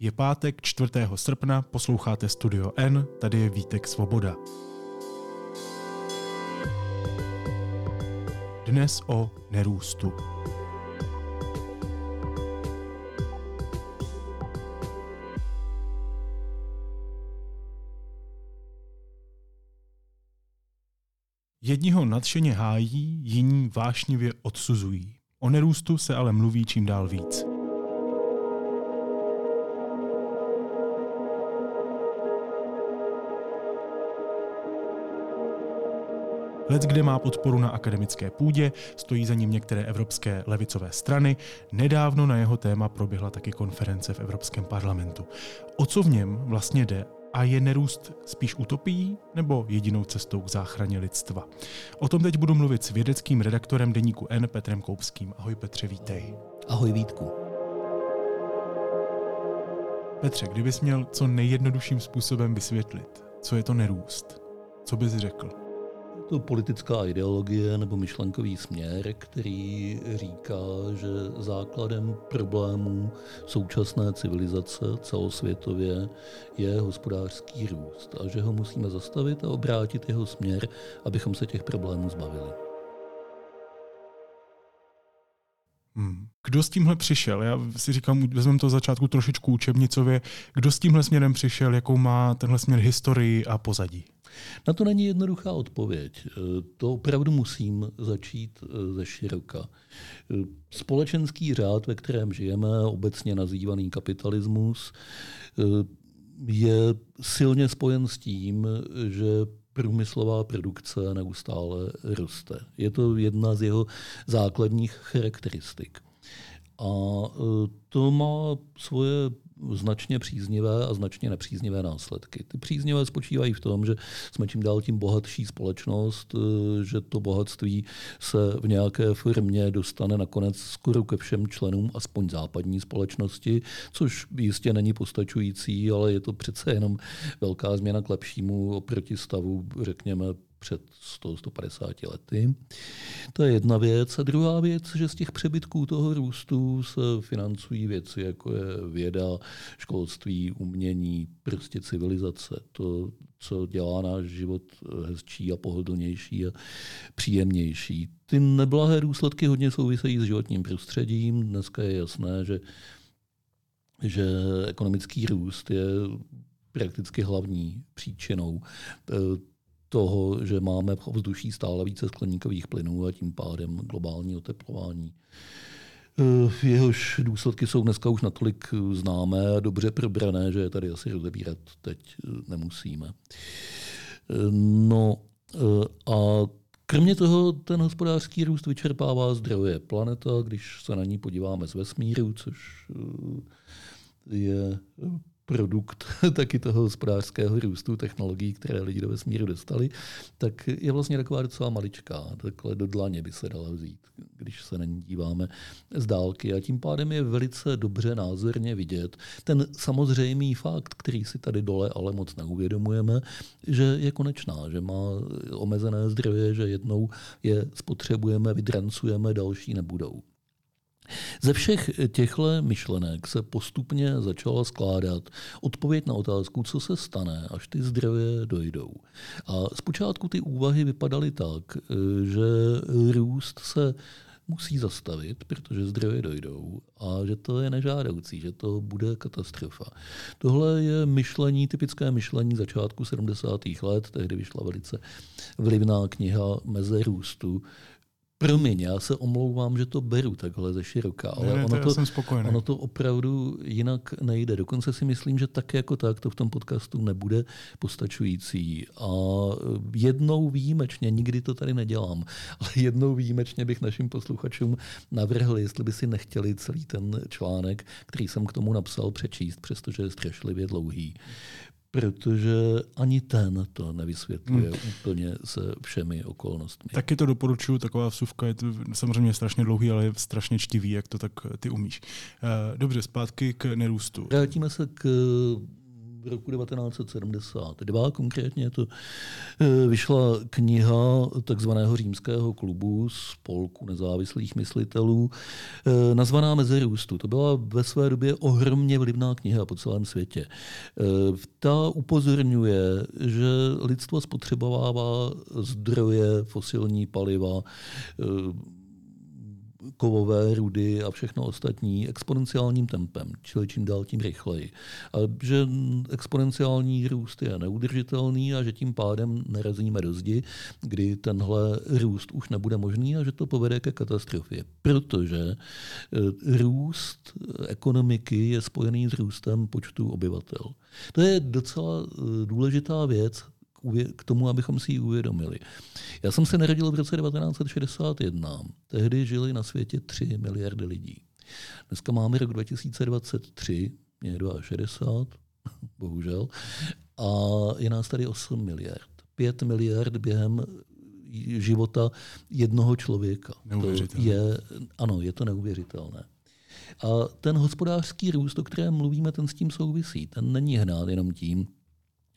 Je pátek 4. srpna, posloucháte Studio N, tady je Vítek Svoboda. Dnes o nerůstu. Jedni ho nadšeně hájí, jiní vášnivě odsuzují. O nerůstu se ale mluví čím dál víc. Let, kde má podporu na akademické půdě, stojí za ním některé evropské levicové strany. Nedávno na jeho téma proběhla taky konference v Evropském parlamentu. O co v něm vlastně jde a je nerůst spíš utopií nebo jedinou cestou k záchraně lidstva? O tom teď budu mluvit s vědeckým redaktorem deníku N Petrem Koupským. Ahoj Petře, vítej. Ahoj Vítku. Petře, kdybys měl co nejjednodušším způsobem vysvětlit, co je to nerůst, co bys řekl? To politická ideologie nebo myšlenkový směr, který říká, že základem problémů současné civilizace celosvětově je hospodářský růst a že ho musíme zastavit a obrátit jeho směr, abychom se těch problémů zbavili. Hmm. Kdo s tímhle přišel? Já si říkám, vezmeme to začátku trošičku učebnicově. Kdo s tímhle směrem přišel, jakou má tenhle směr historii a pozadí? Na to není jednoduchá odpověď. E, to opravdu musím začít e, ze široka. E, společenský řád, ve kterém žijeme, obecně nazývaný kapitalismus, je silně spojen s tím, že průmyslová produkce neustále roste. Je to jedna z jeho základních charakteristik. A to má svoje značně příznivé a značně nepříznivé následky. Ty příznivé spočívají v tom, že jsme čím dál tím bohatší společnost, eh, že to bohatství se v nějaké firmě dostane nakonec skoro ke všem členům aspoň západní společnosti, což jistě není postačující, ale je to přece jenom velká změna k lepšímu oproti stavu, řekněme, před 100-150 lety. To je jedna věc. A druhá věc, že z těch přebytků toho růstu se financují věci, jako je věda, školství, umění, prostě civilizace. To, co dělá náš život hezčí a pohodlnější a příjemnější. Ty neblahé důsledky hodně souvisejí s životním prostředím. Dneska je jasné, že, že ekonomický růst je prakticky hlavní příčinou toho, že máme v ovzduší stále více skleníkových plynů a tím pádem globální oteplování. Eh, jehož důsledky jsou dneska už natolik známé a dobře probrané, že je tady asi rozebírat teď eh, nemusíme. Eh, no a kromě toho ten hospodářský růst vyčerpává zdroje. Planeta, když se na ní podíváme z vesmíru, což je produkt taky toho hospodářského růstu technologií, které lidi do vesmíru dostali, tak je vlastně taková docela maličká. Takhle do dlaně by se dala vzít, když se na ní díváme z dálky. A tím pádem je velice dobře názorně vidět ten samozřejmý fakt, který si tady dole ale moc neuvědomujeme, že je konečná, že má omezené zdroje, že jednou je spotřebujeme, vydrancujeme, další nebudou. Ze všech těchto myšlenek se postupně začala skládat odpověď na otázku, co se stane, až ty zdroje dojdou. A zpočátku ty úvahy vypadaly tak, že růst se musí zastavit, protože zdroje dojdou a že to je nežádoucí, že to bude katastrofa. Tohle je myšlení, typické myšlení začátku 70. let, tehdy vyšla velice vlivná kniha Meze růstu, Promiň, já se omlouvám, že to beru takhle ze široka, ale ne, ne, ono, to, to, ono to opravdu jinak nejde. Dokonce si myslím, že tak jako tak to v tom podcastu nebude postačující. A jednou výjimečně, nikdy to tady nedělám, ale jednou výjimečně bych našim posluchačům navrhl, jestli by si nechtěli celý ten článek, který jsem k tomu napsal, přečíst, přestože je strašlivě dlouhý protože ani ten to nevysvětluje hmm. úplně se všemi okolnostmi. Taky to doporučuju, taková vsuvka je to samozřejmě strašně dlouhý, ale je strašně čtivý, jak to tak ty umíš. Eh, dobře, zpátky k nerůstu. Vrátíme se k roku 1972 konkrétně to eh, vyšla kniha takzvaného římského klubu z polku nezávislých myslitelů, eh, nazvaná Meze růstu. To byla ve své době ohromně vlivná kniha po celém světě. Eh, ta upozorňuje, že lidstvo spotřebovává zdroje, fosilní paliva, kovové rudy a všechno ostatní exponenciálním tempem, čili čím dál tím rychleji. A že exponenciální růst je neudržitelný a že tím pádem nerazíme do zdi, kdy tenhle růst už nebude možný a že to povede ke katastrofě. Protože e, růst ekonomiky je spojený s růstem počtu obyvatel. To je docela e, důležitá věc, k tomu, abychom si ji uvědomili. Já jsem se narodil v roce 1961. Tehdy žili na světě 3 miliardy lidí. Dneska máme rok 2023, mě je 62, bohužel, a je nás tady 8 miliard. 5 miliard během života jednoho člověka. To je, ano, je to neuvěřitelné. A ten hospodářský růst, o kterém mluvíme, ten s tím souvisí. Ten není hnát jenom tím,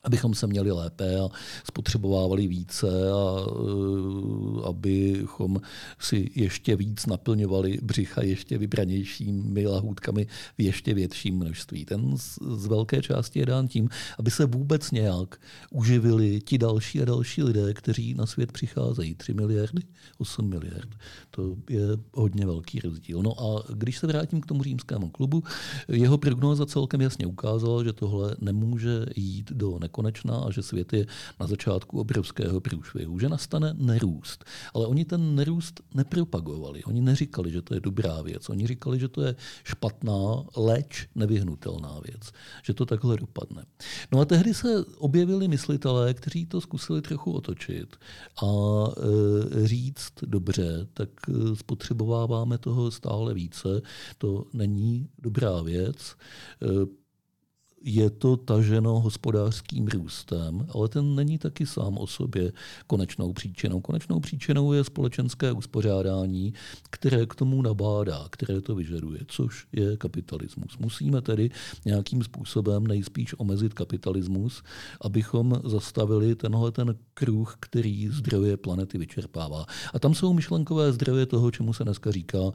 abychom se měli lépe a spotřebovávali více a uh, abychom si ještě víc naplňovali břicha ještě vybranějšími lahůdkami v ještě větším množství. Ten z, z velké části je dán tím, aby se vůbec nějak uživili ti další a další lidé, kteří na svět přicházejí. 3 miliardy, 8 miliard. To je hodně velký rozdíl. No a když se vrátím k tomu římskému klubu, jeho prognóza celkem jasně ukázala, že tohle nemůže jít do nekonečná a že svět je na začátku obrovského průšvihu, že nastane nerůst. Ale oni ten nerůst nepropagovali. Oni neříkali, že to je dobrá věc. Oni říkali, že to je špatná, leč nevyhnutelná věc. Že to takhle dopadne. No a tehdy se objevili myslitelé, kteří to zkusili trochu otočit a e, říct, dobře, tak e, spotřebováváme toho stále více, to není dobrá věc. E, je to taženo hospodářským růstem, ale ten není taky sám o sobě konečnou příčinou. Konečnou příčinou je společenské uspořádání, které k tomu nabádá, které to vyžaduje, což je kapitalismus. Musíme tedy nějakým způsobem nejspíš omezit kapitalismus, abychom zastavili tenhle ten kruh, který zdroje planety vyčerpává. A tam jsou myšlenkové zdroje toho, čemu se dneska říká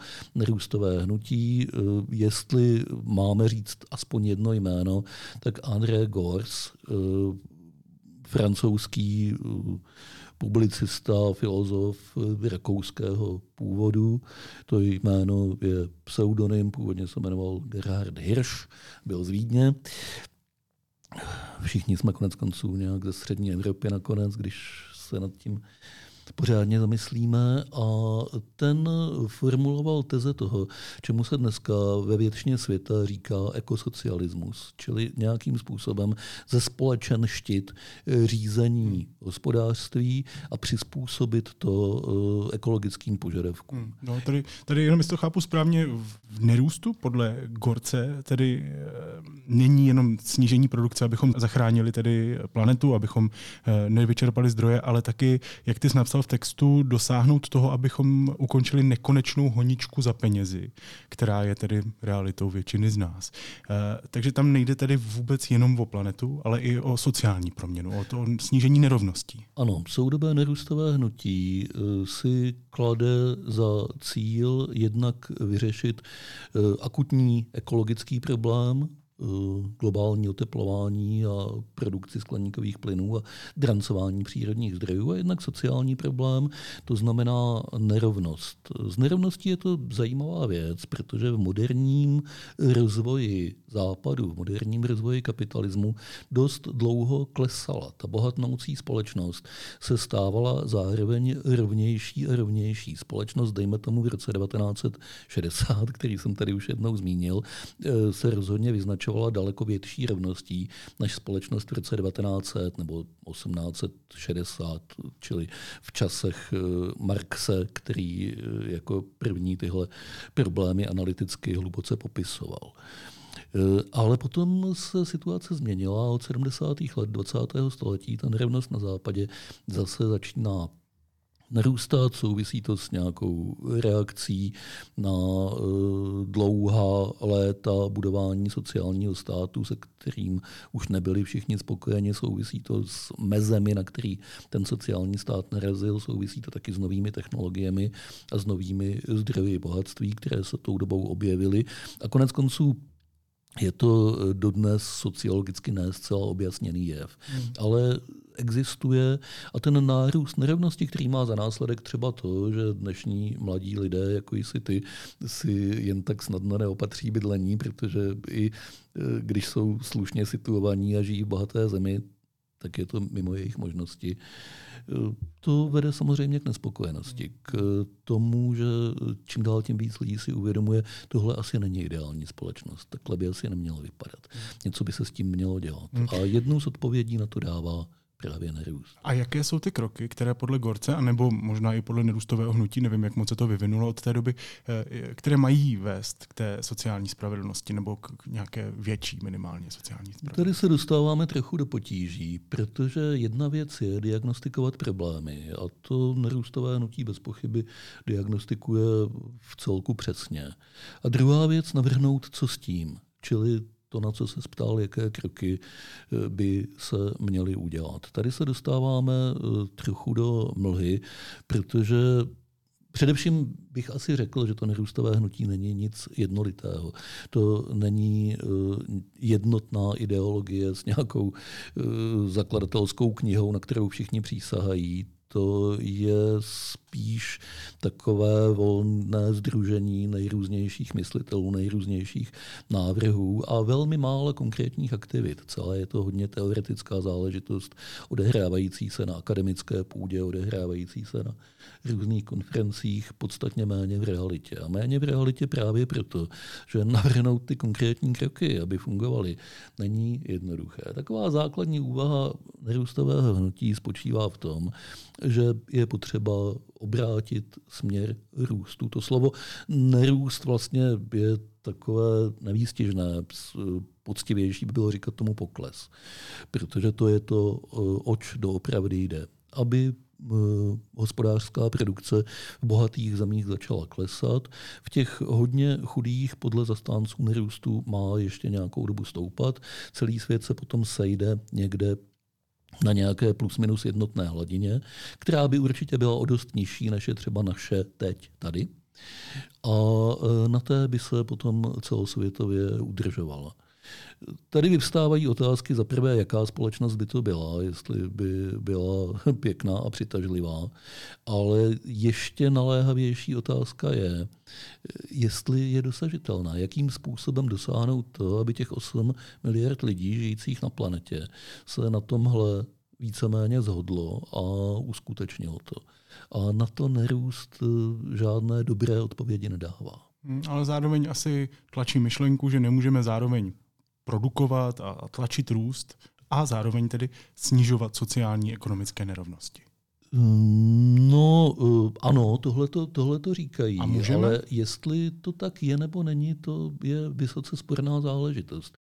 růstové hnutí. Jestli máme říct aspoň jedno jméno, tak André Gors, eh, francouzský eh, publicista, filozof eh, rakouského původu. To jméno je pseudonym, původně se jmenoval Gerhard Hirsch, byl z Vídně. Všichni jsme konec konců nějak ze střední Evropy nakonec, když se nad tím pořádně zamyslíme a ten formuloval teze toho, čemu se dneska ve většině světa říká ekosocialismus, čili nějakým způsobem ze společenštit řízení hospodářství a přizpůsobit to eh, ekologickým požadavkům. Hmm, no, tady, tady jenom jestli to chápu správně, v nerůstu podle Gorce tedy eh, není jenom snížení produkce, abychom zachránili tedy planetu, abychom eh, nevyčerpali zdroje, ale taky, jak ty jsi napsal v textu, dosáhnout toho, abychom ukončili nekonečnou honičku za penězi, která je tedy realitou většiny z nás. Takže tam nejde tedy vůbec jenom o planetu, ale i o sociální proměnu, o to snížení nerovností. Ano, soudobé nerůstové hnutí eh, si klade za cíl jednak vyřešit eh, akutní ekologický problém, Eh, globální oteplování a produkci skleníkových plynů a drancování přírodních zdrojů a jednak sociální problém, to znamená nerovnost. Z nerovností je to zajímavá věc, protože v moderním rozvoji západu, v moderním rozvoji kapitalismu dost dlouho klesala. Ta bohatnoucí společnost se stávala zároveň rovnější a rovnější. Společnost, dejme tomu v roce 1960, který jsem tady už jednou zmínil, eh, se rozhodně vyznačovala pokračovala daleko větší rovností než společnost v roce 1900 nebo 1860, čili v časech eh, Marxe, který eh, jako první tyhle problémy analyticky hluboce popisoval. Eh, ale potom se situace změnila od 70. let 20. století. Ta nerovnost na západě zase začíná narůstat, souvisí to s nějakou reakcí na uh, dlouhá léta budování sociálního státu, se kterým už nebyli všichni spokojeni, souvisí to s mezemi, na který ten sociální stát narazil, souvisí to taky s novými technologiemi a s novými zdroji bohatství, které se tou dobou objevily. A konec konců je to dodnes sociologicky ne zcela objasněný jev. Hmm. Ale existuje a ten nárůst nerovnosti, který má za následek třeba to, že dnešní mladí lidé, jako jsi ty, si jen tak snadno neopatří bydlení, protože i e, když jsou slušně situovaní a žijí v bohaté zemi, tak je to mimo jejich možnosti. E, to vede samozřejmě k nespokojenosti, k tomu, že čím dál tím víc lidí si uvědomuje, tohle asi není ideální společnost, takhle by asi nemělo vypadat. Něco by se s tím mělo dělat. Hmm. A jednou z odpovědí na to dává právě nerůst. A jaké jsou ty kroky, které podle Gorce, anebo možná i podle nerůstového hnutí, nevím, jak moc se to vyvinulo od té doby, eh, které mají vést k té sociální spravedlnosti nebo k nějaké větší minimálně sociální spravedlnosti? Tady se dostáváme trochu do potíží, protože jedna věc je diagnostikovat problémy a to nerůstové hnutí bez pochyby diagnostikuje v celku přesně. A druhá věc navrhnout, co s tím. Čili to, na co se ptal, jaké kroky eh, by se měly udělat. Tady se dostáváme eh, trochu do mlhy, protože Především bych asi řekl, že to nerůstové hnutí není nic jednolitého. To není eh, jednotná ideologie s nějakou zakladatelskou knihou, na kterou všichni přísahají to je spíš takové volné združení nejrůznějších myslitelů, nejrůznějších návrhů a velmi málo konkrétních aktivit. Celé je to hodně teoretická záležitost, odehrávající se na akademické půdě, odehrávající se na různých konferencích, podstatně méně v realitě. A méně v realitě právě proto, že navrhnout ty konkrétní kroky, aby fungovaly, není jednoduché. Taková základní úvaha nerůstového hnutí spočívá v tom, že je potřeba obrátit směr růstu. To slovo nerůst vlastně je takové nevýstěžné, poctivější by bylo říkat tomu pokles, protože to je to, oč doopravdy jde. Aby hospodářská produkce v bohatých zemích začala klesat. V těch hodně chudých podle zastánců nerůstu má ještě nějakou dobu stoupat. Celý svět se potom sejde někde na nějaké plus minus jednotné hladině, která by určitě byla o dost nižší, než je třeba naše teď tady. A e, na té by se potom celosvětově udržovala. Tady vyvstávají otázky za prvé, jaká společnost by to byla, jestli by byla pěkná a přitažlivá, ale ještě naléhavější otázka je, jestli je dosažitelná, jakým způsobem dosáhnout to, aby těch 8 miliard lidí žijících na planetě se na tomhle víceméně zhodlo a uskutečnilo to. A na to nerůst eh, žádné dobré odpovědi nedává. Hmm, ale zároveň asi tlačí myšlenku, že nemůžeme zároveň produkovat a tlačit růst a zároveň tedy snižovat sociální ekonomické nerovnosti. Mm, no eh, ano, tohle to říkají, ale jestli to tak je nebo není, to je vysoce sporná záležitost.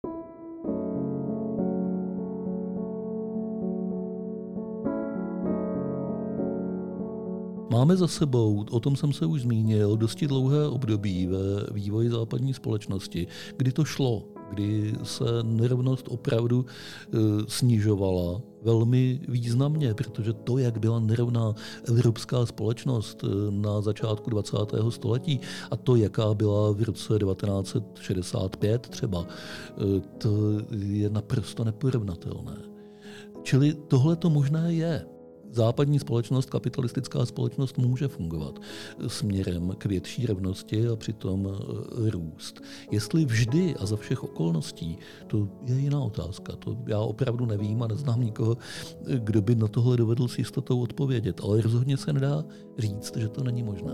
Máme za sebou, o tom jsem se už zmínil, dosti dlouhé období ve vývoji západní společnosti, kdy to šlo, kdy se nerovnost opravdu e, snižovala velmi významně, protože to, jak byla nerovná evropská společnost e, na začátku 20. století a to, jaká byla v roce 1965 třeba, e, to je naprosto neporovnatelné. Čili tohle to možné je západní společnost, kapitalistická společnost může fungovat směrem k větší rovnosti a přitom e, růst. Jestli vždy a za všech okolností, to je jiná otázka. To já opravdu nevím a neznám nikoho, kdo by na tohle dovedl s jistotou odpovědět. Ale rozhodně se nedá říct, že to není možné.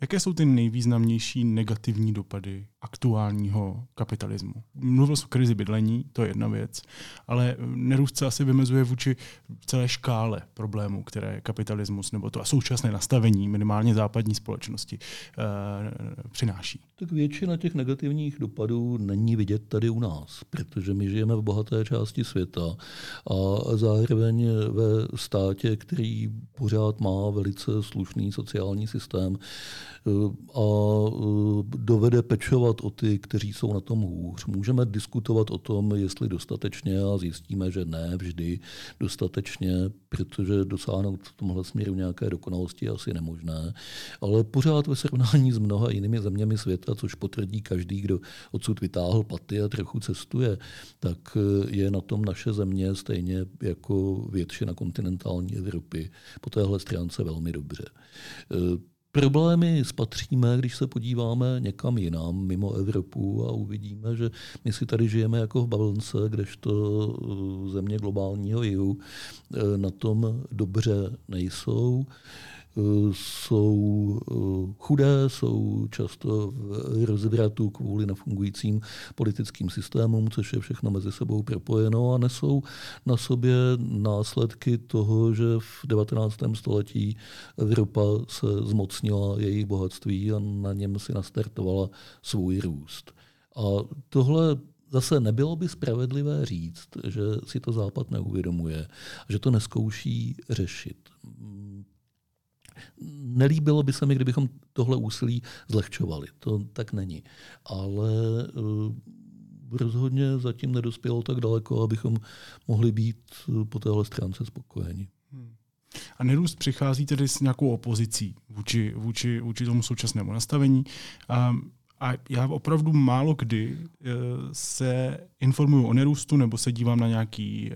Jaké jsou ty nejvýznamnější negativní dopady aktuálního kapitalismu. Mluvil jsem o krizi bydlení, to je jedna věc, ale nerůst se asi vymezuje vůči celé škále problémů, které kapitalismus nebo to a současné nastavení minimálně západní společnosti uh, přináší. Tak většina těch negativních dopadů není vidět tady u nás, protože my žijeme v bohaté části světa a zároveň ve státě, který pořád má velice slušný sociální systém eh, a eh, dovede pečovat o ty, kteří jsou na tom hůř. Můžeme diskutovat o tom, jestli dostatečně a zjistíme, že ne vždy dostatečně, protože dosáhnout v tomhle směru nějaké dokonalosti je asi nemožné, ale pořád ve srovnání s mnoha jinými zeměmi světa, což potvrdí každý, kdo odsud vytáhl paty a trochu cestuje, tak eh, je na tom naše země stejně jako většina kontinentální Evropy po téhle stránce velmi dobře. Problémy spatříme, když se podíváme někam jinam, mimo Evropu a uvidíme, že my si tady žijeme jako v bavlnce, kdežto eh, země globálního jihu eh, na tom dobře nejsou jsou eh, chudé, jsou často v rozvratu kvůli nefungujícím politickým systémům, což je všechno mezi sebou propojeno a nesou na sobě následky toho, že v 19. století Evropa se zmocnila jejich bohatství a na něm si nastartovala svůj růst. A tohle Zase nebylo by spravedlivé říct, že si to Západ neuvědomuje, že to neskouší řešit nelíbilo by se mi, kdybychom tohle úsilí zlehčovali. To tak není. Ale uh, rozhodně zatím nedospělo tak daleko, abychom mohli být eh, po téhle stránce spokojeni. Hmm. A nerůst přichází tedy s nějakou opozicí vůči, vůči, vůči tomu současnému nastavení. A, a já opravdu málo kdy eh, se informuju o nerůstu nebo se dívám na nějaký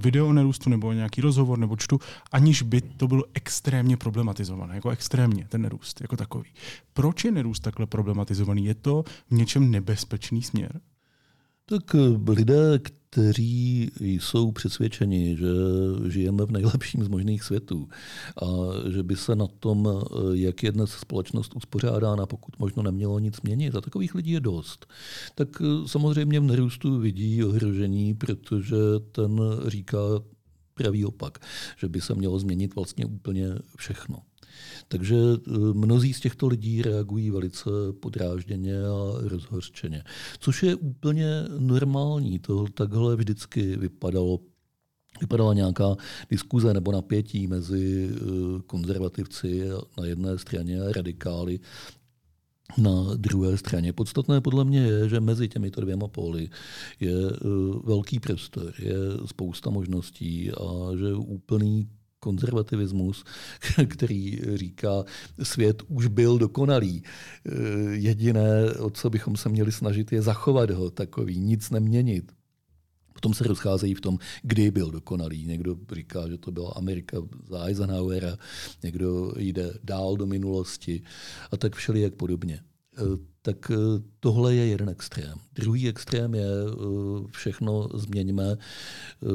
video o nerůstu nebo nějaký rozhovor nebo čtu, aniž by to bylo extrémně problematizované, jako extrémně ten nerůst jako takový. Proč je nerůst takhle problematizovaný? Je to v něčem nebezpečný směr? Tak eh, lidé, kteří jsou přesvědčeni, že žijeme v nejlepším z možných světů a že by se na tom, jak je dnes společnost uspořádána, pokud možno nemělo nic měnit. A takových lidí je dost. Tak samozřejmě v nerůstu vidí ohrožení, protože ten říká pravý opak, že by se mělo změnit vlastně úplně všechno. Takže eh, mnozí z těchto lidí reagují velice podrážděně a rozhořčeně, což je úplně normální. To takhle vždycky vypadalo vypadala nějaká diskuze nebo napětí mezi eh, konzervativci na jedné straně a radikály na druhé straně. Podstatné podle mě je, že mezi těmito dvěma póly je eh, velký prostor, je spousta možností a že úplný konzervativismus, který říká, svět už byl dokonalý. Jediné, o co bychom se měli snažit, je zachovat ho takový, nic neměnit. Potom se rozcházejí v tom, kdy byl dokonalý. Někdo říká, že to byla Amerika za Eisenhowera, někdo jde dál do minulosti a tak všelijak podobně tak eh, tohle je jeden extrém. Druhý extrém je eh, všechno změňme. Eh,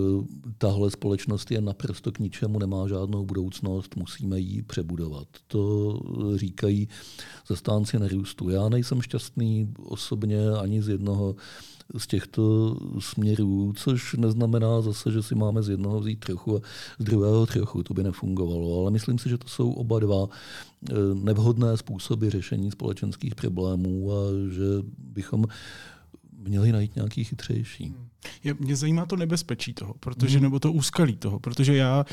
tahle společnost je naprosto k ničemu, nemá žádnou budoucnost, musíme ji přebudovat. To říkají zastánci nerůstu. Já nejsem šťastný osobně ani z jednoho z těchto směrů, což neznamená zase, že si máme z jednoho vzít trochu a z druhého trochu. To by nefungovalo. Ale myslím si, že to jsou oba dva nevhodné způsoby řešení společenských problémů a že bychom měli najít nějaký chytřejší. Je, mě zajímá to nebezpečí toho, protože, hmm. nebo to úskalí toho, protože já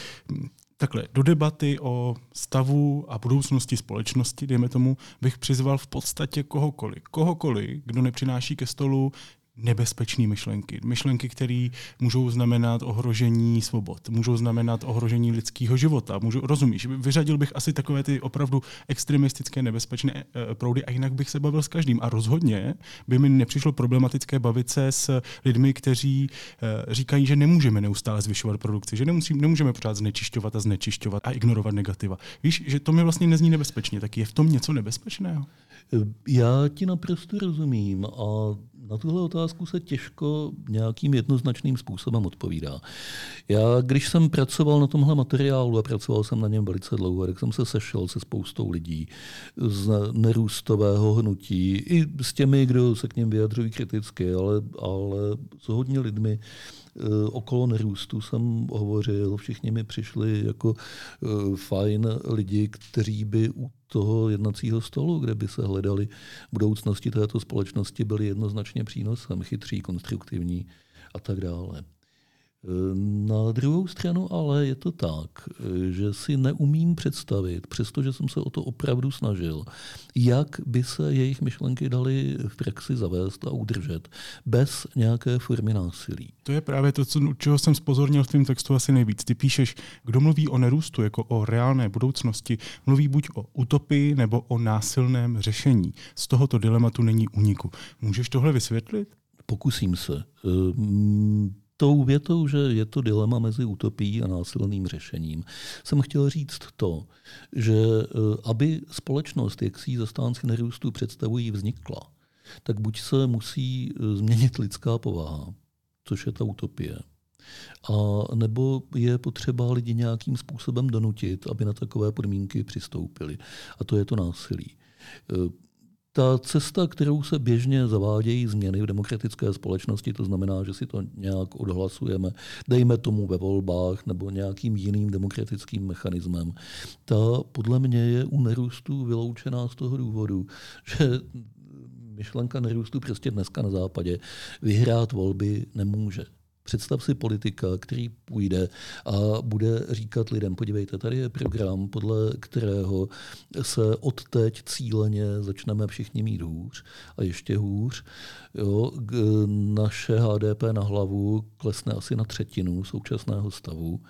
takhle, do debaty o stavu a budoucnosti společnosti, dejme tomu, bych přizval v podstatě kohokoliv. Kohokoliv, kdo nepřináší ke stolu nebezpečné myšlenky. Myšlenky, které můžou znamenat ohrožení svobod, můžou znamenat ohrožení lidského života. Můžu, rozumíš, vyřadil bych asi takové ty opravdu extremistické nebezpečné e, proudy a jinak bych se bavil s každým. A rozhodně by mi nepřišlo problematické bavit se s lidmi, kteří e, říkají, že nemůžeme neustále zvyšovat produkci, že nemusí, nemůžeme pořád znečišťovat a znečišťovat a ignorovat negativa. Víš, že to mi vlastně nezní nebezpečně, tak je v tom něco nebezpečného? Já ti naprosto rozumím a Na tuhle otázku se těžko nějakým jednoznačným způsobem odpovídá. Já, když jsem pracoval na tomhle materiálu a pracoval jsem na něm velice dlouho, tak jsem se sešel se spoustou lidí z nerůstového hnutí, i s těmi, kdo se k něm vyjadřují kriticky, ale, ale s hodně lidmi, Eh, okolo nerůstu jsem hovořil, všichni mi přišli jako eh, fajn lidi, kteří by u toho jednacího stolu, kde by se hledali budoucnosti této společnosti, byli jednoznačně přínosem, chytří, konstruktivní a tak dále. Na druhou stranu ale je to tak, že si neumím představit, přestože jsem se o to opravdu snažil, jak by se jejich myšlenky daly v praxi zavést a udržet bez nějaké formy násilí. To je právě to, co, čeho jsem spozornil v tom textu asi nejvíc. Ty píšeš, kdo mluví o nerůstu jako o reálné budoucnosti, mluví buď o utopii nebo o násilném řešení. Z tohoto dilematu není úniku. Můžeš tohle vysvětlit? Pokusím se. Ehm, tou větou, že je to dilema mezi utopií a násilným řešením, jsem chtěl říct to, že eh, aby společnost, jak si zastánci nerůstu představují, vznikla, tak buď se musí eh, změnit lidská povaha, což je ta utopie, a nebo je potřeba lidi nějakým způsobem donutit, aby na takové podmínky přistoupili. A to je to násilí. Ta cesta, kterou se běžně zavádějí změny v demokratické společnosti, to znamená, že si to nějak odhlasujeme, dejme tomu ve volbách nebo nějakým jiným demokratickým mechanismem, ta podle mě je u nerůstu vyloučená z toho důvodu, že myšlenka nerůstu prostě dneska na západě vyhrát volby nemůže. Představ si politika, který půjde a bude říkat lidem, podívejte, tady je program, podle kterého se odteď cíleně začneme všichni mít hůř a ještě hůř. Jo, naše HDP na hlavu klesne asi na třetinu současného stavu.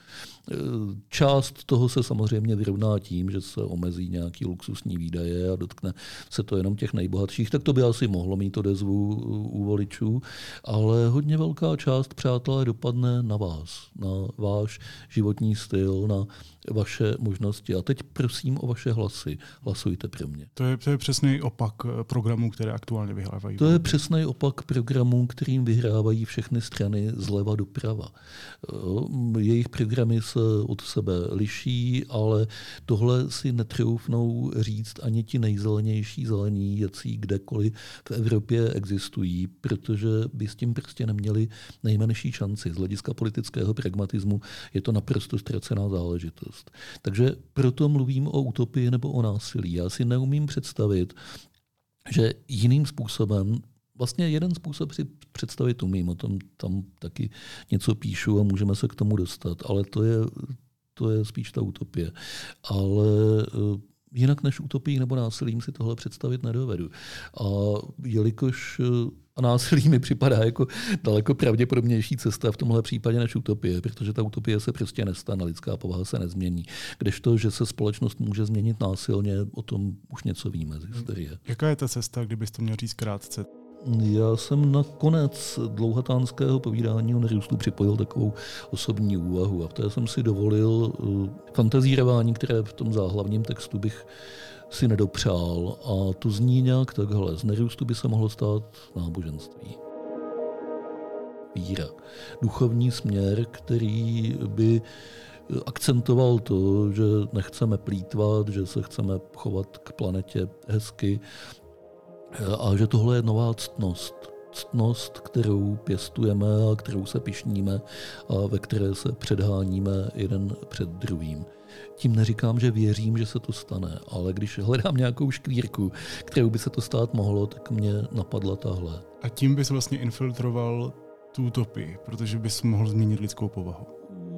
Část toho se samozřejmě vyrovná tím, že se omezí nějaký luxusní výdaje a dotkne se to jenom těch nejbohatších, tak to by asi mohlo mít odezvu u voličů, ale hodně velká část, přátelé, dopadne na vás, na váš životní styl, na vaše možnosti. A teď prosím o vaše hlasy. Hlasujte pro mě. To je, to je přesný opak eh, programů, které aktuálně vyhrávají. To je přesný opak programů, kterým vyhrávají všechny strany zleva doprava. Eh, jejich programy se od sebe liší, ale tohle si netroufnou říct ani ti nejzelenější zelení, jací kdekoliv v Evropě existují, protože by s tím prostě neměli nejmenší šanci. Z hlediska politického pragmatismu je to naprosto ztracená záležitost. Takže proto mluvím o utopii nebo o násilí. Já si neumím představit, že jiným způsobem Vlastně jeden způsob si představit umím, o tom tam taky něco píšu a můžeme se k tomu dostat, ale to je, to je spíš ta utopie. Ale eh, jinak než utopii nebo násilím si tohle představit nedovedu. A jelikož eh, a násilí mi připadá jako daleko pravděpodobnější cesta v tomhle případě než utopie, protože ta utopie se prostě nestane, lidská povaha se nezmění. Kdežto, že se společnost může změnit násilně, o tom už něco víme z historie. Jaká je ta cesta, kdybys to měl říct krátce? Já jsem na konec dlouhatánského povídání o nerůstu připojil takovou osobní úvahu a v té jsem si dovolil uh, fantazírování, které v tom záhlavním textu bych si nedopřál a to zní nějak takhle. Z nerůstu by se mohlo stát náboženství. Víra. Duchovní směr, který by akcentoval to, že nechceme plítvat, že se chceme chovat k planetě hezky a že tohle je nová ctnost. Ctnost, kterou pěstujeme a kterou se pišníme a ve které se předháníme jeden před druhým. Tím neříkám, že věřím, že se to stane, ale když hledám nějakou škvírku, kterou by se to stát mohlo, tak mě napadla tahle. A tím bys vlastně infiltroval tu utopii, protože bys mohl změnit lidskou povahu.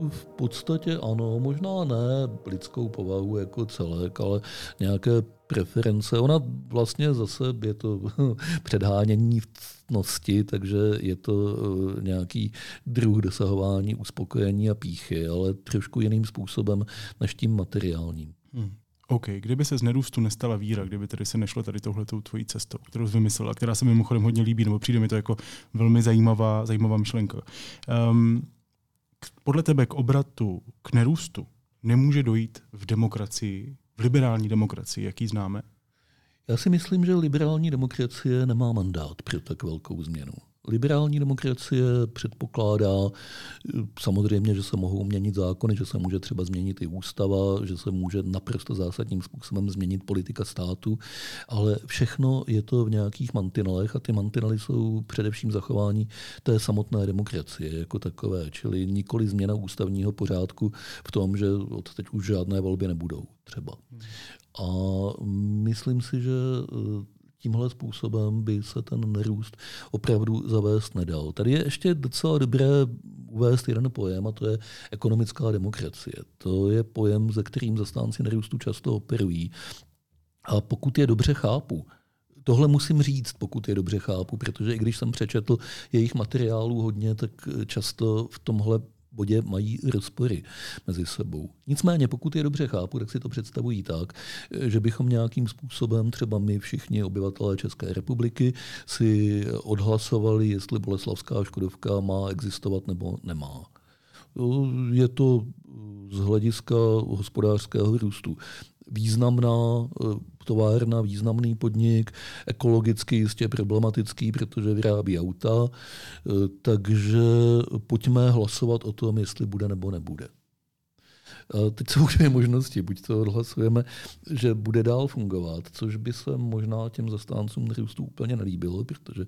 V podstatě ano, možná ne lidskou povahu jako celek, ale nějaké preference. Ona vlastně zase je to předhánění ctnosti, takže je to eh, nějaký druh dosahování uspokojení a píchy, ale trošku jiným způsobem než tím materiálním. Hmm. OK, kdyby se z nerůstu nestala víra, kdyby tedy se nešlo tady touhletou tvojí cestou, kterou jsi vymyslela, která se mimochodem hodně líbí, nebo přijde mi to jako velmi zajímavá, zajímavá myšlenka. Um, podle tebe k obratu, k nerůstu nemůže dojít v demokracii, v liberální demokracii, jaký známe? Já si myslím, že liberální demokracie nemá mandát pro tak velkou změnu. Liberální demokracie předpokládá samozřejmě, že se mohou měnit zákony, že se může třeba změnit i ústava, že se může naprosto zásadním způsobem změnit politika státu, ale všechno je to v nějakých mantinelech a ty mantinely jsou především zachování té samotné demokracie jako takové, čili nikoli změna ústavního pořádku v tom, že od teď už žádné volby nebudou třeba. A myslím si, že tímhle způsobem by se ten nerůst opravdu zavést nedal. Tady je ještě docela dobré uvést jeden pojem, a to je ekonomická demokracie. To je pojem, ze kterým zastánci nerůstu často operují. A pokud je dobře chápu, Tohle musím říct, pokud je dobře chápu, protože i když jsem přečetl jejich materiálů hodně, tak často v tomhle bodě mají rozpory mezi sebou. Nicméně, pokud je dobře chápu, tak si to představují tak, že bychom nějakým způsobem, třeba my všichni obyvatelé České republiky, si odhlasovali, jestli Boleslavská Škodovka má existovat nebo nemá. Je to z hlediska hospodářského růstu významná eh, továrna, významný podnik, ekologicky jistě problematický, protože vyrábí auta, eh, takže pojďme hlasovat o tom, jestli bude nebo nebude. Teď jsou dvě možnosti. Buď to odhlasujeme, že bude dál fungovat, což by se možná těm zastáncům růstu úplně nelíbilo, protože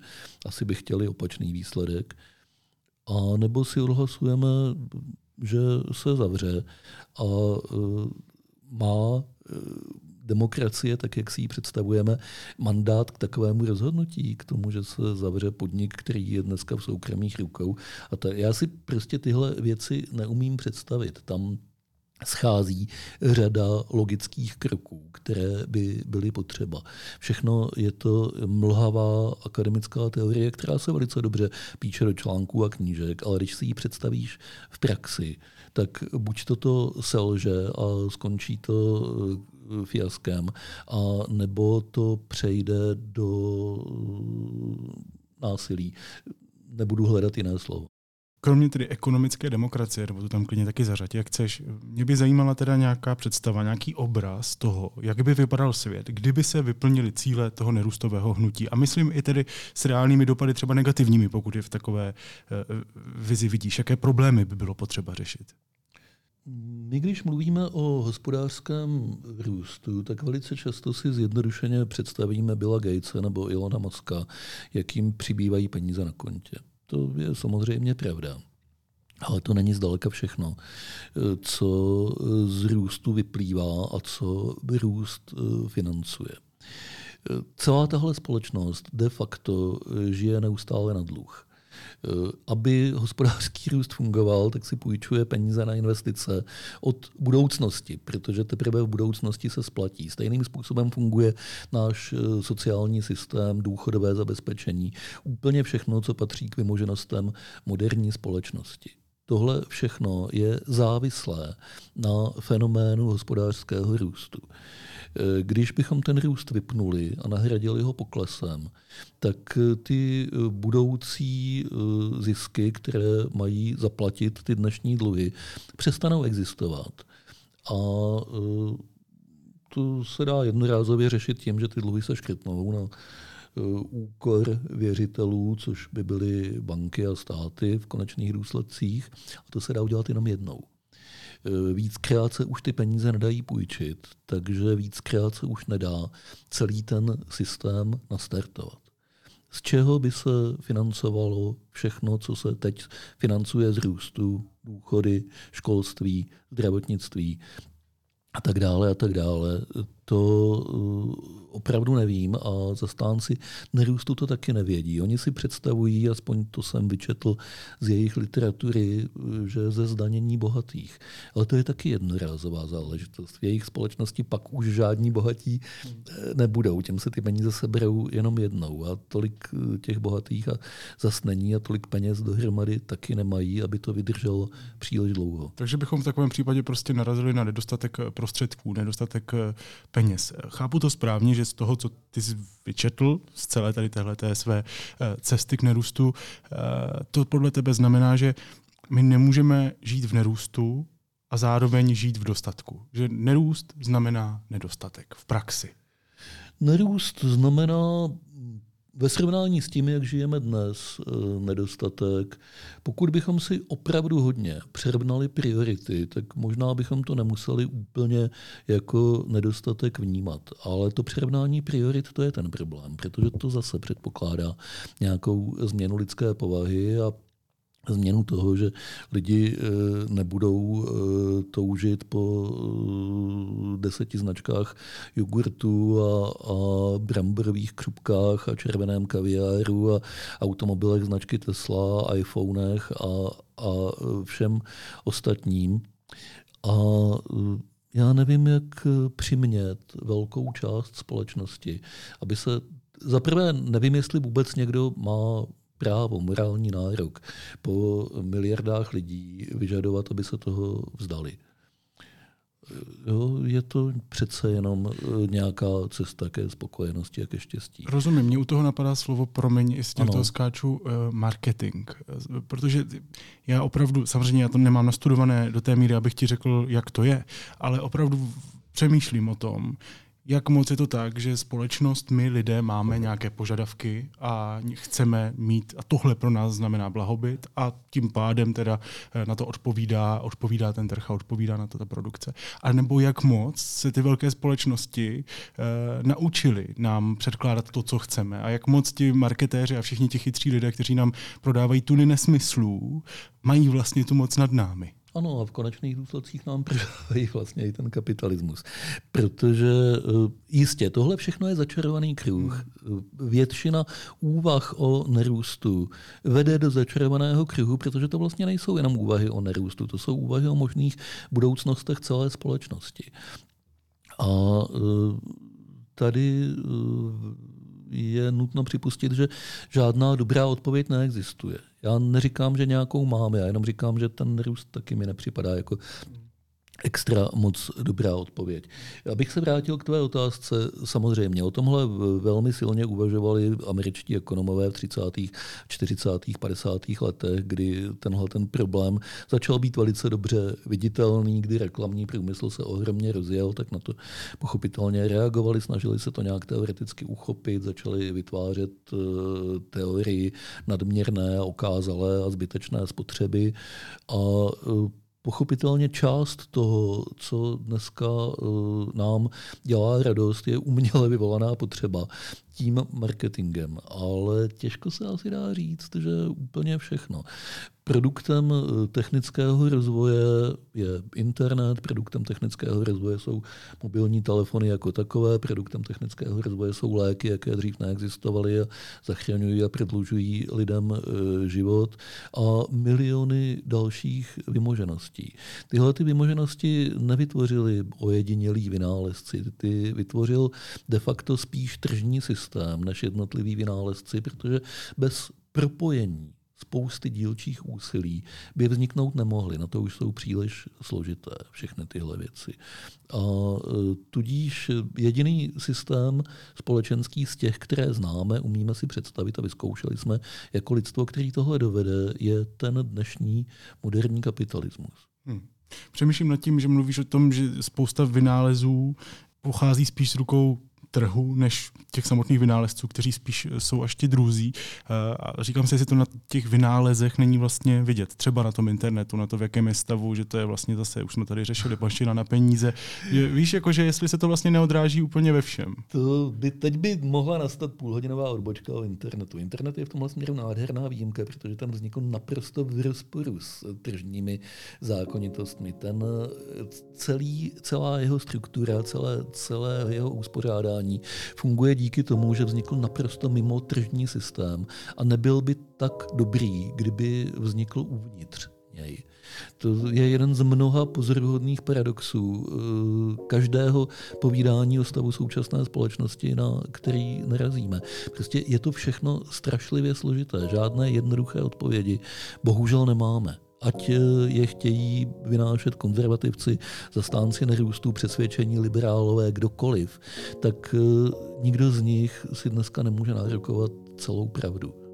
asi by chtěli opačný výsledek. A nebo si odhlasujeme, že se zavře a eh, má eh, demokracie, tak jak si ji představujeme, mandát k takovému rozhodnutí, k tomu, že se zavře podnik, který je dneska v soukromých rukou. A ta, já si prostě tyhle věci neumím představit. Tam schází řada logických kroků, které by byly potřeba. Všechno je to mlhavá akademická teorie, která se velice dobře píše do článků a knížek, ale když si ji představíš v praxi, tak buď toto selže a skončí to eh, fiaskem, a nebo to přejde do eh, násilí. Nebudu hledat jiné slovo. Kromě tedy ekonomické demokracie, nebo to tam klidně taky zařadit, jak chceš, mě by zajímala teda nějaká představa, nějaký obraz toho, jak by vypadal svět, kdyby se vyplnili cíle toho nerůstového hnutí. A myslím i tedy s reálnými dopady, třeba negativními, pokud je v takové uh, vizi vidíš, jaké problémy by bylo potřeba řešit. My, když mluvíme o hospodářském růstu, tak velice často si zjednodušeně představíme Billa Gatese nebo Ilona Moska, jakým přibývají peníze na kontě. To je samozřejmě pravda. Ale to není zdaleka všechno, co z růstu vyplývá a co růst eh, financuje. Celá tahle společnost de facto žije neustále na dluh. Eh, aby hospodářský růst fungoval, tak si půjčuje peníze na investice od budoucnosti, protože teprve v budoucnosti se splatí. Stejným způsobem funguje náš eh, sociální systém, důchodové zabezpečení, úplně všechno, co patří k vymoženostem moderní společnosti. Tohle všechno je závislé na fenoménu hospodářského růstu. Eh, když bychom ten růst vypnuli a nahradili ho poklesem, tak eh, ty eh, budoucí zisky, které mají zaplatit ty dnešní dluhy, přestanou existovat. A to se dá jednorázově řešit tím, že ty dluhy se škrtnou na úkor věřitelů, což by byly banky a státy v konečných důsledcích. A to se dá udělat jenom jednou. Eh, víckrát se už ty peníze nedají půjčit, takže víckrát se už nedá celý ten systém nastartovat. Z čeho by se financovalo všechno, co se teď financuje z růstu, důchody, školství, zdravotnictví a tak dále a tak dále. To eh, opravdu nevím a zastánci nerůstu to taky nevědí. Oni si představují, aspoň to jsem vyčetl z jejich literatury, že ze zdanění bohatých. Ale to je taky jednorázová záležitost. V jejich společnosti pak už žádní bohatí eh, nebudou. Těm se ty peníze seberou jenom jednou a tolik těch bohatých a zas není a tolik peněz dohromady taky nemají, aby to vydrželo příliš dlouho. Takže bychom v takovém případě prostě narazili na nedostatek prostředků, nedostatek eh, peněz. Chápu to správně, že z toho, co ty jsi vyčetl z celé tady téhle své eh, cesty k nerůstu, eh, to podle tebe znamená, že my nemůžeme žít v nerůstu a zároveň žít v dostatku. Že nerůst znamená nedostatek v praxi. Nerůst znamená ve srovnání s tím, jak žijeme dnes, eh, nedostatek. Pokud bychom si opravdu hodně přerovnali priority, tak možná bychom to nemuseli úplně jako nedostatek vnímat. Ale to přerovnání priorit, to je ten problém, protože to zase předpokládá nějakou změnu lidské povahy a změnu toho, že lidi eh, nebudou eh, toužit po eh, deseti značkách jogurtu a, a bramborových křupkách a červeném kaviáru a automobilech značky Tesla, iPhonech a, a všem ostatním. A já nevím, jak přimět velkou část společnosti, aby se Zaprvé nevím, jestli vůbec někdo má právo, morální nárok po miliardách lidí vyžadovat, aby se toho vzdali. Jo, je to přece jenom eh, nějaká cesta ke spokojenosti a ke štěstí. Rozumím, mě u toho napadá slovo, promiň, jestli toho skáču, uh, marketing. Protože já opravdu, samozřejmě já to nemám nastudované do té míry, abych ti řekl, jak to je, ale opravdu přemýšlím o tom, jak moc je to tak, že společnost, my lidé máme nějaké požadavky a chceme mít, a tohle pro nás znamená blahobyt a tím pádem teda eh, na to odpovídá, odpovídá ten trh a odpovídá na to ta produkce. A nebo jak moc se ty velké společnosti uh, naučili nám předkládat to, co chceme a jak moc ti marketéři a všichni ti chytří lidé, kteří nám prodávají tuny nesmyslů, mají vlastně tu moc nad námi. Ano, a v konečných důsledcích nám prodávají vlastně i ten kapitalismus. Protože eh, jistě, tohle všechno je začarovaný kruh. Většina úvah o nerůstu vede do začarovaného kruhu, protože to vlastně nejsou jenom úvahy o nerůstu, to jsou úvahy o možných budoucnostech celé společnosti. A eh, tady eh, je nutno připustit, že žádná dobrá odpověď neexistuje. Já neříkám, že nějakou máme, já jenom říkám, že ten růst taky mi nepřipadá jako extra moc dobrá odpověď. Abych se vrátil k tvé otázce, samozřejmě o tomhle velmi silně uvažovali američtí ekonomové v 30., 40., 50. letech, kdy tenhle ten problém začal být velice dobře viditelný, kdy reklamní průmysl se ohromně rozjel, tak na to pochopitelně reagovali, snažili se to nějak teoreticky uchopit, začali vytvářet eh, teorii nadměrné, okázalé a zbytečné spotřeby a eh, Pochopitelně část toho, co dneska eh, nám dělá radost, je uměle vyvolaná potřeba tím marketingem, ale těžko se asi dá říct, že úplně všechno. Produktem eh, technického rozvoje je internet, produktem technického rozvoje jsou mobilní telefony jako takové, produktem technického rozvoje jsou léky, jaké dřív neexistovaly a zachraňují a prodlužují lidem eh, život a miliony dalších vymožeností. Tyhle ty vymoženosti nevytvořili ojedinělí vynálezci, ty vytvořil de facto spíš tržní systém než jednotliví vynálezci, protože bez propojení spousty dílčích úsilí by vzniknout nemohly. Na to už jsou příliš složité všechny tyhle věci. A e, tudíž jediný systém společenský z těch, které známe, umíme si představit a vyzkoušeli jsme jako lidstvo, který tohle dovede, je ten dnešní moderní kapitalismus. Hmm. Přemýšlím nad tím, že mluvíš o tom, že spousta vynálezů pochází spíš z rukou trhu než těch samotných vynálezců, kteří spíš jsou až ti druzí. Eh, a říkám si, jestli to na těch vynálezech není vlastně vidět. Třeba na tom internetu, na to, v jakém je stavu, že to je vlastně zase, už jsme tady řešili, panština na peníze. Víš, jakože jestli se to vlastně neodráží úplně ve všem. To by, teď by mohla nastat půlhodinová odbočka o internetu. Internet je v tomhle směru nádherná výjimka, protože tam vznikl naprosto v rozporu s tržními zákonitostmi. Ten eh, celý, celá jeho struktura, celé, celé jeho uspořádání vzdělávání funguje díky tomu, že vznikl naprosto mimo tržní systém a nebyl by tak dobrý, kdyby vznikl uvnitř něj. To je jeden z mnoha pozoruhodných paradoxů eh, každého povídání o stavu současné společnosti, na který narazíme. Prostě je to všechno strašlivě složité. Žádné jednoduché odpovědi bohužel nemáme ať eh, je chtějí vynášet konzervativci, zastánci nerůstu, přesvědčení liberálové, kdokoliv, tak eh, nikdo z nich si dneska nemůže nárokovat celou pravdu.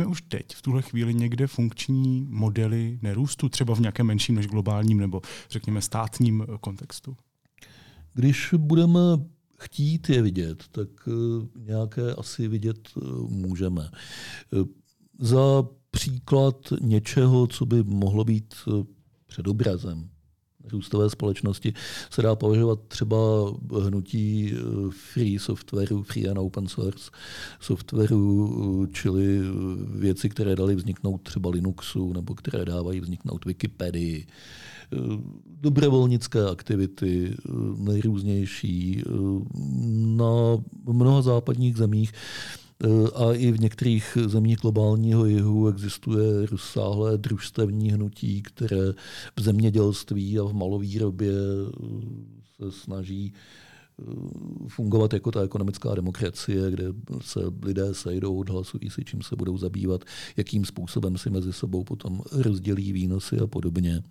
Vidíme už teď, v tuhle chvíli někde funkční modely nerůstu, třeba v nějakém menším než globálním nebo řekněme státním kontextu? Když budeme chtít je vidět, tak eh, nějaké asi vidět eh, můžeme. Eh, za příklad něčeho, co by mohlo být předobrazem růstové společnosti se dá považovat třeba hnutí free softwareu, free and open source softwareu, čili věci, které dali vzniknout třeba Linuxu nebo které dávají vzniknout Wikipedii, dobrovolnické aktivity eh, nejrůznější eh, na mnoha západních zemích. eh, a i v některých zemích globálního jihu existuje rozsáhlé družstevní hnutí, které v zemědělství a v malovýrobě se snaží fungovat jako ta ekonomická demokracie, kde se lidé sejdou, odhlasují si, čím se budou zabývat, jakým způsobem si mezi sebou potom rozdělí výnosy a podobně.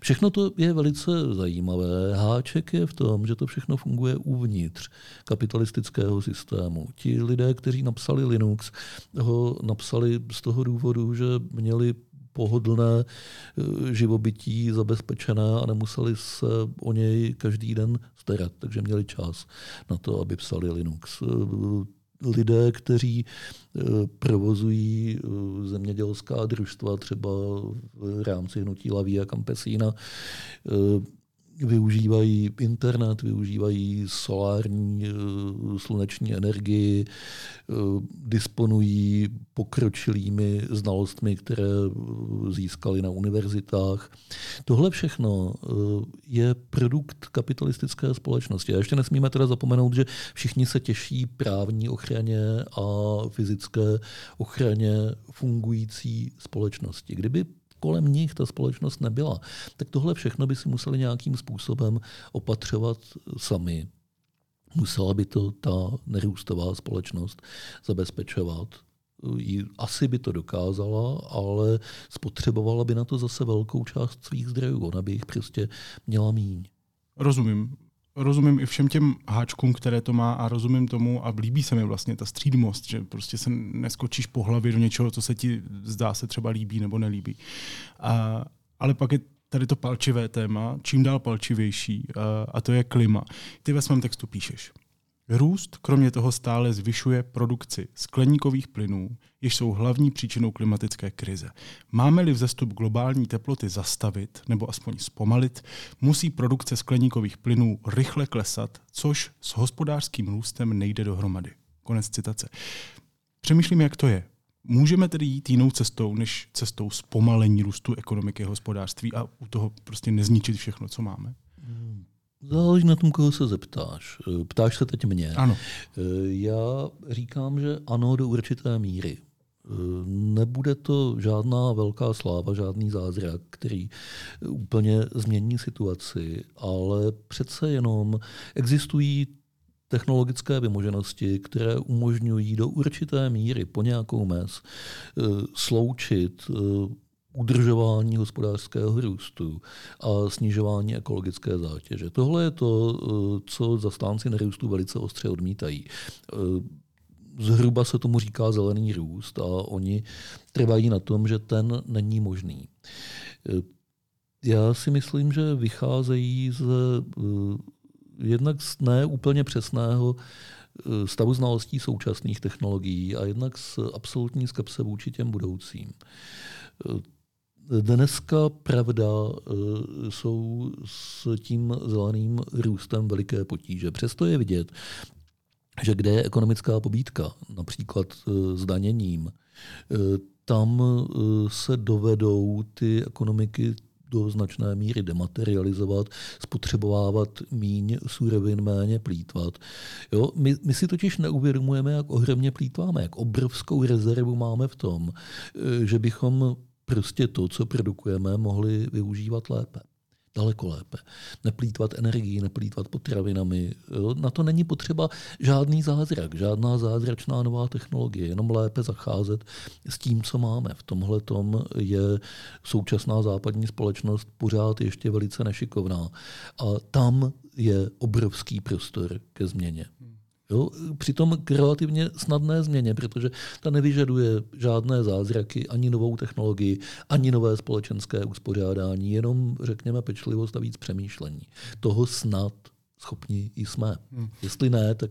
Všechno to je velice zajímavé. Háček je v tom, že to všechno funguje uvnitř kapitalistického systému. Ti lidé, kteří napsali Linux, ho napsali z toho důvodu, že měli pohodlné eh, živobytí zabezpečené a nemuseli se o něj každý den starat, takže měli čas na to, aby psali Linux. Eh, lidé, kteří eh, provozují zemědělská družstva třeba v rámci hnutí Laví a Campesina, využívají internet, využívají solární eh, sluneční energii, eh, disponují pokročilými znalostmi, které eh, získali na univerzitách. Tohle všechno je produkt kapitalistické společnosti. A ještě nesmíme teda zapomenout, že všichni se těší právní ochraně a fyzické ochraně fungující společnosti. Kdyby kolem nich ta společnost nebyla, tak tohle všechno by si museli nějakým způsobem opatřovat sami. Musela by to ta nerůstová společnost zabezpečovat. Asi by to dokázala, ale spotřebovala by na to zase velkou část svých zdrojů. Ona by jich prostě měla míň. Rozumím rozumím i všem těm háčkům, které to má a rozumím tomu a líbí se mi vlastně ta střídmost, že prostě se neskočíš po hlavě do něčeho, co se ti zdá se třeba líbí nebo nelíbí. A, ale pak je tady to palčivé téma, čím dál palčivější, a, a to je klima. Ty ve svém textu píšeš. Růst kromě toho stále zvyšuje produkci skleníkových plynů, jež jsou hlavní příčinou klimatické krize. Máme-li vzestup globální teploty zastavit nebo aspoň zpomalit, musí produkce skleníkových plynů rychle klesat, což s hospodářským růstem nejde dohromady. Konec citace. Přemýšlím, jak to je. Můžeme tedy jít jinou cestou, než cestou zpomalení růstu ekonomiky a hospodářství a u toho prostě nezničit všechno, co máme? Záleží na tom, koho se zeptáš. Eh, ptáš se teď mě. Ano. Eh, já říkám, že ano do určité míry. Eh, nebude to žádná velká sláva, žádný zázrak, který úplně změní situaci, ale přece jenom existují technologické vymoženosti, které umožňují do určité míry po nějakou mez sloučit udržování hospodářského růstu a snižování ekologické zátěže. Tohle je to, eh, co zastánci nerůstu velice ostře odmítají. Eh, zhruba se tomu říká zelený růst a oni trvají na tom, že ten není možný. Eh, já si myslím, že vycházejí z jednak z neúplně přesného stavu znalostí současných technologií a jednak z absolutní skepse vůči těm budoucím. Dneska, pravda, eh, jsou s tím zeleným růstem veliké potíže. Přesto je vidět, že kde je ekonomická pobídka, například eh, zdaněním, eh, tam se dovedou ty ekonomiky do značné míry dematerializovat, spotřebovávat míň surovin, méně plítvat. Jo? My, my si totiž neuvědomujeme, jak ohromně plítváme, jak obrovskou rezervu máme v tom, že bychom prostě to, co produkujeme, mohli využívat lépe. Daleko lépe. Neplýtvat energií, neplýtvat potravinami. Jo? Na to není potřeba žádný zázrak, žádná zázračná nová technologie, jenom lépe zacházet s tím, co máme. V tomhle tom je současná západní společnost pořád ještě velice nešikovná. A tam je obrovský prostor ke změně. Jo? Přitom k relativně snadné změně, protože ta nevyžaduje žádné zázraky, ani novou technologii, ani nové společenské uspořádání, jenom řekněme pečlivost a víc přemýšlení. Toho snad schopni jsme. Hmm. Jestli ne, tak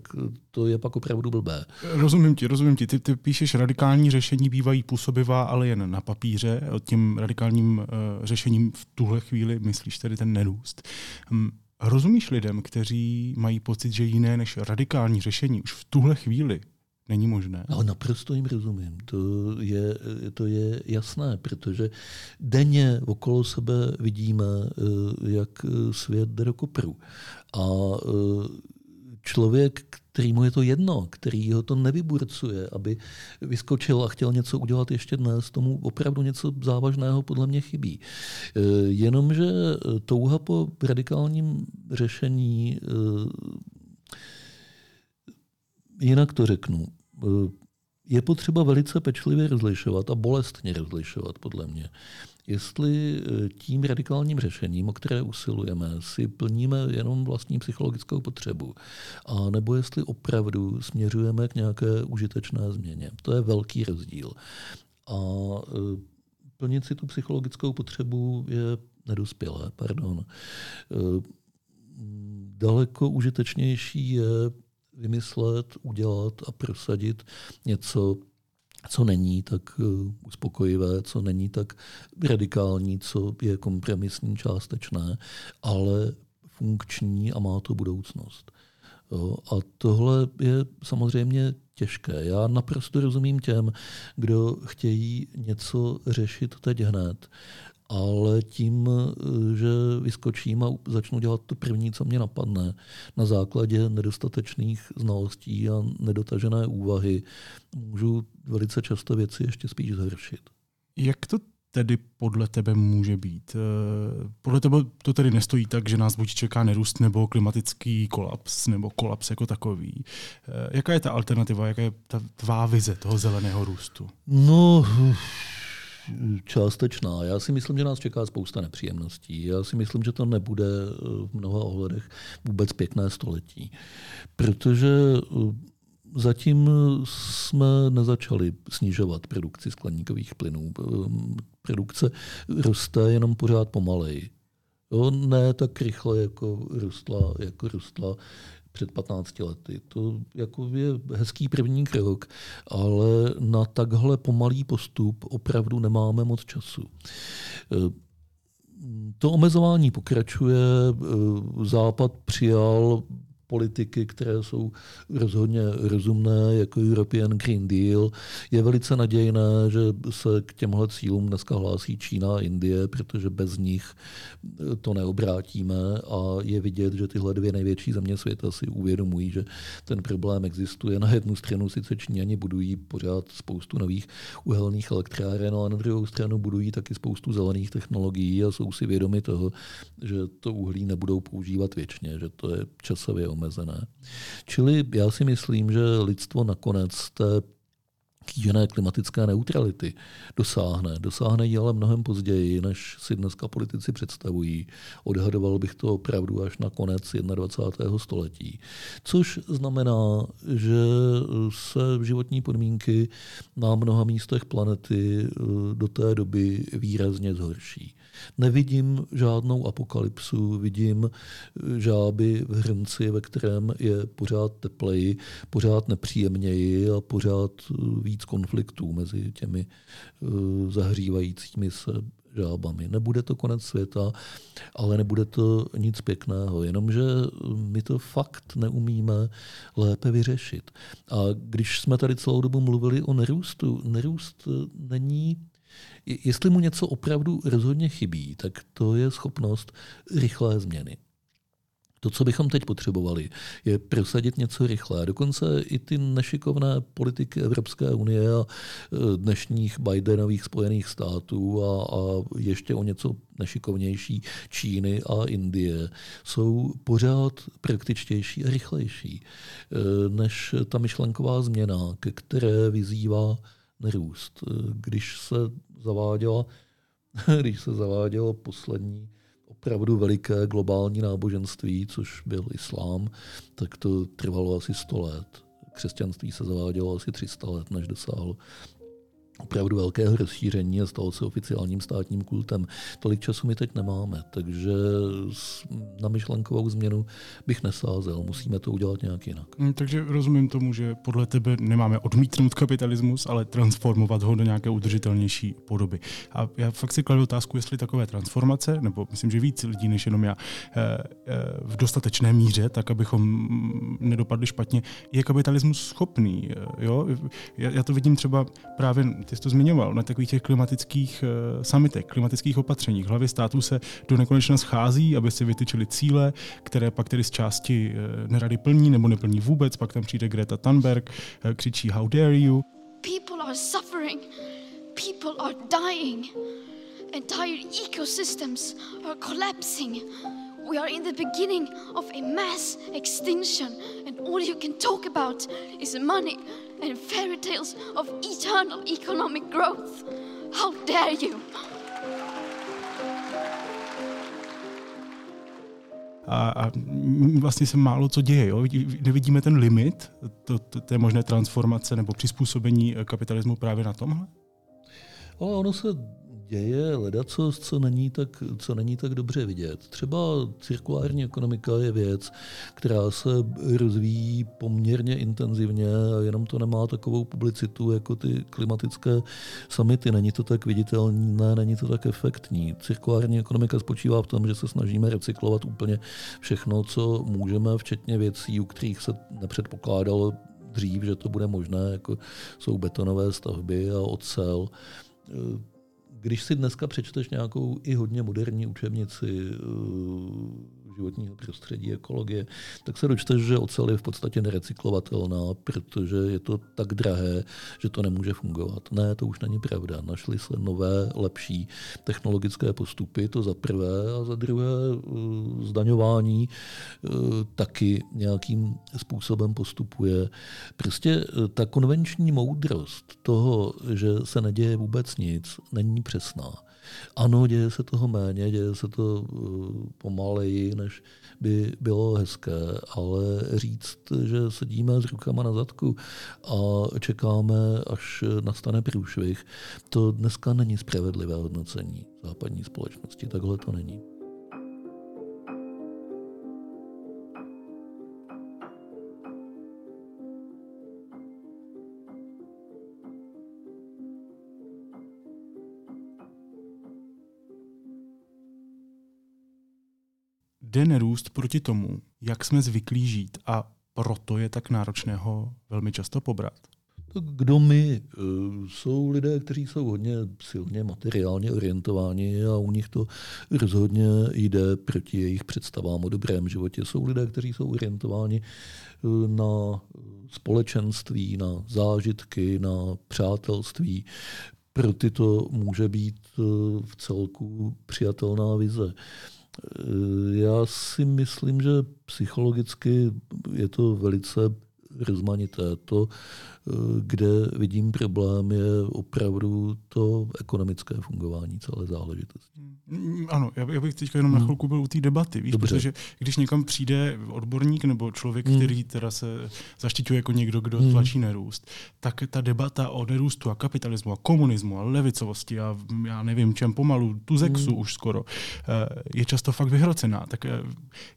to je pak opravdu blbé. Rozumím ti, rozumím ti. Ty, ty píšeš, radikální řešení bývají působivá, ale jen na papíře. O tím radikálním uh, řešením v tuhle chvíli myslíš tedy ten nerůst. Um, rozumíš lidem, kteří mají pocit, že jiné než radikální řešení už v tuhle chvíli není možné. Ale naprosto jim rozumím. To je, to je jasné, protože denně okolo sebe vidíme, eh, jak svět jde do kopru. A eh, člověk, který mu je to jedno, který ho to nevyburcuje, aby vyskočil a chtěl něco udělat ještě dnes, tomu opravdu něco závažného podle mě chybí. Eh, jenomže touha po radikálním řešení jinak to řeknu, je potřeba velice pečlivě rozlišovat a bolestně rozlišovat, podle mě. Jestli eh, tím radikálním řešením, o které usilujeme, si plníme jenom vlastní psychologickou potřebu, a nebo jestli opravdu směřujeme k nějaké užitečné změně. To je velký rozdíl. A eh, plnit si tu psychologickou potřebu je nedospělé, pardon. Eh, daleko užitečnější je vymyslet, udělat a prosadit něco, co není tak eh, uspokojivé, co není tak radikální, co je kompromisní, částečné, ale funkční a má to budoucnost. A tohle je samozřejmě těžké. Já naprosto rozumím těm, kdo chtějí něco řešit teď hned ale tím, že vyskočím a začnu dělat to první, co mě napadne, na základě nedostatečných znalostí a nedotažené úvahy, můžu velice často věci ještě spíš zhoršit. Jak to tedy podle tebe může být? Eh, podle tebe to tedy nestojí tak, že nás buď čeká nerůst nebo klimatický kolaps, nebo kolaps jako takový. Eh, jaká je ta alternativa, jaká je ta tvá vize toho zeleného růstu? No, částečná. Já si myslím, že nás čeká spousta nepříjemností. Já si myslím, že to nebude eh, v mnoha ohledech vůbec pěkné století. Protože eh, zatím jsme nezačali snižovat produkci skleníkových plynů. Eh, produkce roste jenom pořád pomaleji. Jo, ne tak rychle, jako rostla, jako rostla před 15 lety. To jako je hezký první krok, ale na takhle pomalý postup opravdu nemáme moc času. To omezování pokračuje. Západ přijal politiky, které jsou rozhodně rozumné, jako European Green Deal. Je velice nadějné, že se k těmhle cílům dneska hlásí Čína a Indie, protože bez nich to neobrátíme a je vidět, že tyhle dvě největší země světa si uvědomují, že ten problém existuje. Na jednu stranu sice Číňani budují pořád spoustu nových uhelných elektráren, ale na druhou stranu budují taky spoustu zelených technologií a jsou si vědomi toho, že to uhlí nebudou používat věčně, že to je časově omezené. Čili já si myslím, že lidstvo nakonec té kýžené klimatické neutrality dosáhne. Dosáhne ji ale mnohem později, než si dneska politici představují. Odhadoval bych to opravdu až na konec 21. století. Což znamená, že se životní podmínky na mnoha místech planety do té doby výrazně zhorší. Nevidím žádnou apokalypsu, vidím eh, žáby v hrnci, ve kterém je pořád tepleji, pořád nepříjemněji a pořád eh, víc konfliktů mezi těmi eh, zahřívajícími se žábami. Nebude to konec světa, ale nebude to nic pěkného, jenomže my to fakt neumíme lépe vyřešit. A když jsme tady celou dobu mluvili o nerůstu, nerůst není Jestli mu něco opravdu rozhodně chybí, tak to je schopnost rychlé změny. To, co bychom teď potřebovali, je prosadit něco rychle. Dokonce i ty nešikovné politiky Evropské unie a e, dnešních Bidenových Spojených států a, a ještě o něco nešikovnější Číny a Indie jsou pořád praktičtější a rychlejší e, než ta myšlenková změna, ke které vyzývá nerůst. E, když se zaváděla, když se zavádělo poslední opravdu veliké globální náboženství, což byl islám, tak to trvalo asi 100 let. Křesťanství se zavádělo asi 300 let, než dosáhlo opravdu velkého rozšíření a stalo se oficiálním státním kultem. Tolik času my teď nemáme, takže na myšlenkovou změnu bych nesázel. Musíme to udělat nějak jinak. Hmm, takže rozumím tomu, že podle tebe nemáme odmítnout kapitalismus, ale transformovat ho do nějaké udržitelnější podoby. A já fakt si kladu otázku, jestli takové transformace, nebo myslím, že víc lidí než jenom já, eh, eh, v dostatečné míře, tak abychom nedopadli špatně, je kapitalismus schopný. Eh, jo? Já to vidím třeba právě ty jsi to zmiňoval, na takových těch klimatických uh, summitech, klimatických opatřeních. Hlavy států se do nekonečna schází, aby si vytyčili cíle, které pak tedy z části uh, nerady plní nebo neplní vůbec. Pak tam přijde Greta Thunberg, uh, křičí How dare you. People are suffering. People are dying. Entire ecosystems are collapsing. We are in the beginning of a mass extinction, and all you can talk about is money and fairy tales of eternal economic growth. How dare you! a, a vlastně se málo co děje. Jo? Nevidíme ten limit to, to, té možné transformace nebo přizpůsobení kapitalismu právě na tomhle? Ale ono se děje ledacos, co není, tak, co není tak dobře vidět. Třeba cirkulární ekonomika je věc, která se rozvíjí poměrně intenzivně a jenom to nemá takovou publicitu jako ty klimatické samity. Není to tak viditelné, není to tak efektní. Cirkulární ekonomika spočívá v tom, že se snažíme recyklovat úplně všechno, co můžeme, včetně věcí, u kterých se nepředpokládalo dřív, že to bude možné, jako jsou betonové stavby a ocel když si dneska přečteš nějakou i hodně moderní učebnici eh, životního prostředí, ekologie, tak se dočteš, že ocel je v podstatě nerecyklovatelná, protože je to tak drahé, že to nemůže fungovat. Ne, to už není pravda. Našly se nové, lepší technologické postupy, to za prvé, a za druhé eh, zdaňování eh, taky nějakým způsobem postupuje. Prostě eh, ta konvenční moudrost toho, že se neděje vůbec nic, není přesná. Ano, děje se toho méně, děje se to uh, pomaleji, než by bylo hezké, ale říct, že sedíme s rukama na zadku a čekáme, až nastane průšvih, to dneska není spravedlivé hodnocení západní společnosti. Takhle to není. Jde nerůst proti tomu, jak jsme zvyklí žít a proto je tak náročné ho velmi často pobrat. Tak kdo my? Eh, jsou lidé, kteří jsou hodně silně materiálně orientováni a u nich to rozhodně jde proti jejich představám o dobrém životě. Jsou lidé, kteří jsou orientováni eh, na společenství, na zážitky, na přátelství. Pro ty to může být eh, v celku přijatelná vize. Já si myslím, že psychologicky je to velice rozmanité. To, kde vidím problém, je opravdu to ekonomické fungování celé záležitosti. Mm, ano, já bych teďka jenom na hmm. chvilku byl u té debaty, víš, Dobře. protože když někam přijde odborník nebo člověk, hmm. který teda se zaštiťuje jako někdo, kdo hmm. tlačí nerůst, tak ta debata o nerůstu a kapitalismu a komunismu a levicovosti a já nevím čem pomalu, tu zexu hmm. už skoro, eh, je často fakt vyhrocená. Tak eh,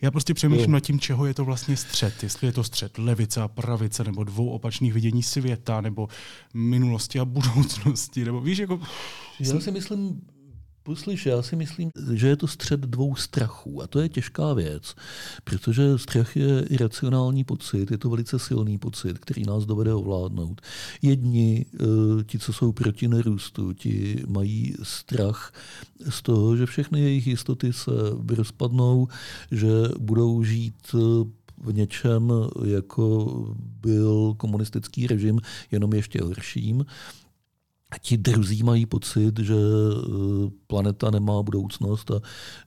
já prostě přemýšlím jo. nad tím, čeho je to vlastně střed. Jestli je to střed levice a pravice nebo dvou opačných vidění světa nebo minulosti a budoucnosti. Nebo víš, jako... Já si myslím, Poslyš, já si myslím, že je to střed dvou strachů a to je těžká věc, protože strach je iracionální pocit, je to velice silný pocit, který nás dovede ovládnout. Jedni, eh, ti, co jsou proti nerůstu, ti mají strach z toho, že všechny jejich jistoty se rozpadnou, že budou žít eh, v něčem, jako byl komunistický režim, jenom ještě horším ti druzí mají pocit, že eh, planeta nemá budoucnost a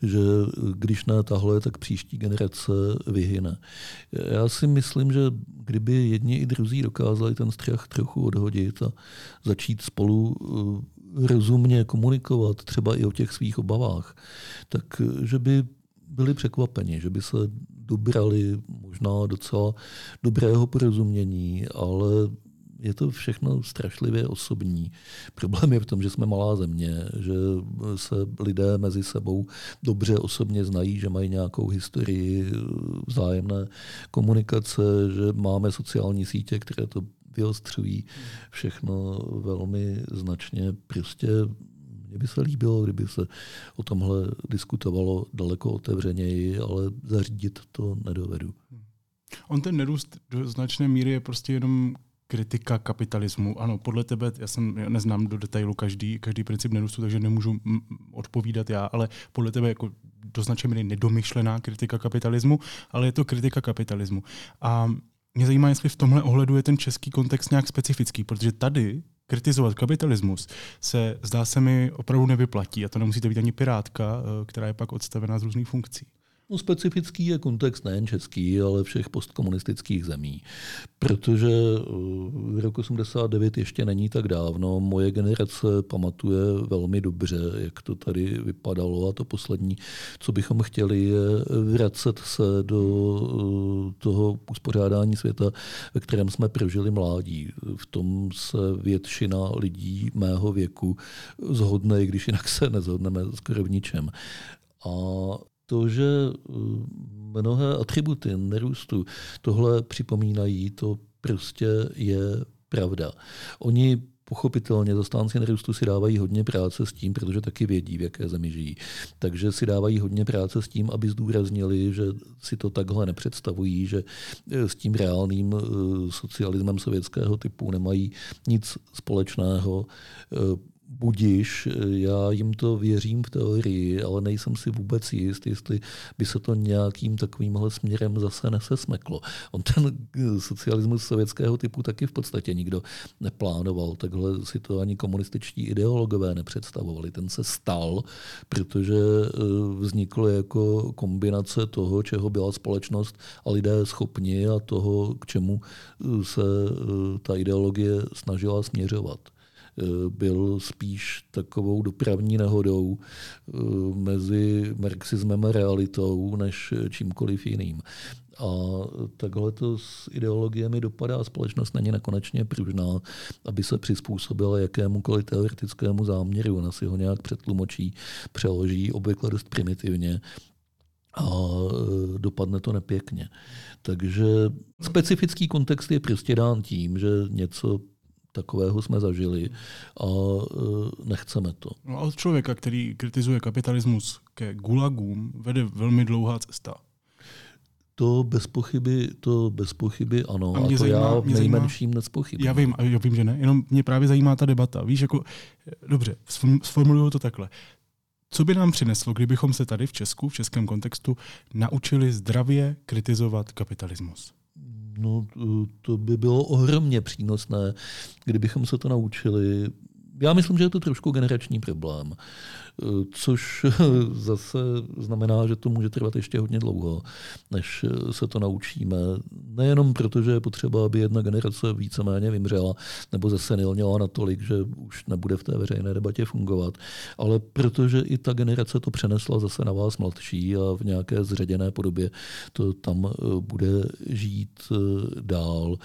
že eh, když ne tahle, tak příští generace vyhyne. Já si myslím, že kdyby jedni i druzí dokázali ten strach trochu odhodit a začít spolu eh, rozumně komunikovat třeba i o těch svých obavách, tak že by byli překvapeni, že by se dobrali možná docela dobrého porozumění, ale je to všechno strašlivě osobní. Problém je v tom, že jsme malá země, že se lidé mezi sebou dobře osobně znají, že mají nějakou historii vzájemné komunikace, že máme sociální sítě, které to vyostřují všechno velmi značně. Prostě mně by se líbilo, kdyby se o tomhle diskutovalo daleko otevřeněji, ale zařídit to nedovedu. On ten nerůst do značné míry je prostě jenom kritika kapitalismu. Ano, podle tebe, já jsem já neznám do detailu každý, každý princip nerůstu, takže nemůžu odpovídat já, ale podle tebe jako do značné míry nedomyšlená kritika kapitalismu, ale je to kritika kapitalismu. A mě zajímá, jestli v tomhle ohledu je ten český kontext nějak specifický, protože tady kritizovat kapitalismus se zdá se mi opravdu nevyplatí. A to nemusíte být ani pirátka, eh, která je pak odstavená z různých funkcí. No, specifický je kontext nejen český, ale všech postkomunistických zemí. Protože v roku 89 ještě není tak dávno. Moje generace pamatuje velmi dobře, jak to tady vypadalo. A to poslední, co bychom chtěli, je vracet se do eh, toho uspořádání světa, ve kterém jsme prožili mládí. V tom se většina lidí mého věku zhodne, i když jinak se nezhodneme skoro v ničem. A to, že eh, mnohé atributy nerůstu tohle připomínají, to prostě je pravda. Oni Pochopitelně zastánci nerůstu si dávají hodně práce s tím, protože taky vědí, v jaké zemi žijí. Takže si dávají hodně práce s tím, aby zdůraznili, že si to takhle nepředstavují, že eh, s tím reálným eh, socialismem sovětského typu nemají nic společného budiš, já jim to věřím v teorii, ale nejsem si vůbec jist, jestli by se to nějakým takovýmhle směrem zase nesesmeklo. On ten socialismus sovětského typu taky v podstatě nikdo neplánoval, takhle si to ani komunističtí ideologové nepředstavovali. Ten se stal, protože eh, vznikl jako kombinace toho, čeho byla společnost a lidé schopni a toho, k čemu eh, se eh, ta ideologie snažila směřovat. Byl spíš takovou dopravní nehodou eh, mezi marxismem a realitou, než čímkoliv jiným. A takhle to s ideologiemi dopadá. Společnost není nekonečně pružná, aby se přizpůsobila jakémukoliv teoretickému záměru. Ona si ho nějak přetlumočí, přeloží, obvykle dost primitivně a eh, dopadne to nepěkně. Takže specifický kontext je prostě dán tím, že něco takového jsme zažili a e, nechceme to. No a od člověka, který kritizuje kapitalismus ke gulagům, vede velmi dlouhá cesta. To bez pochyby, to bez pochyby ano. A, mě a to zajímá, já v nejmenším nespochybím. Já vím, já vím, že ne, jenom mě právě zajímá ta debata. Víš, jako, dobře, sformuluju to takhle. Co by nám přineslo, kdybychom se tady v Česku, v českém kontextu, naučili zdravě kritizovat kapitalismus? No, to by bylo ohromně přínosné, kdybychom se to naučili. Já myslím, že je to trošku generační problém což zase znamená, že to může trvat ještě hodně dlouho, než se to naučíme. Nejenom proto, že je potřeba, aby jedna generace víceméně vymřela nebo zesenilněla natolik, že už nebude v té veřejné debatě fungovat, ale protože i ta generace to přenesla zase na vás mladší a v nějaké zředěné podobě to tam bude žít dál.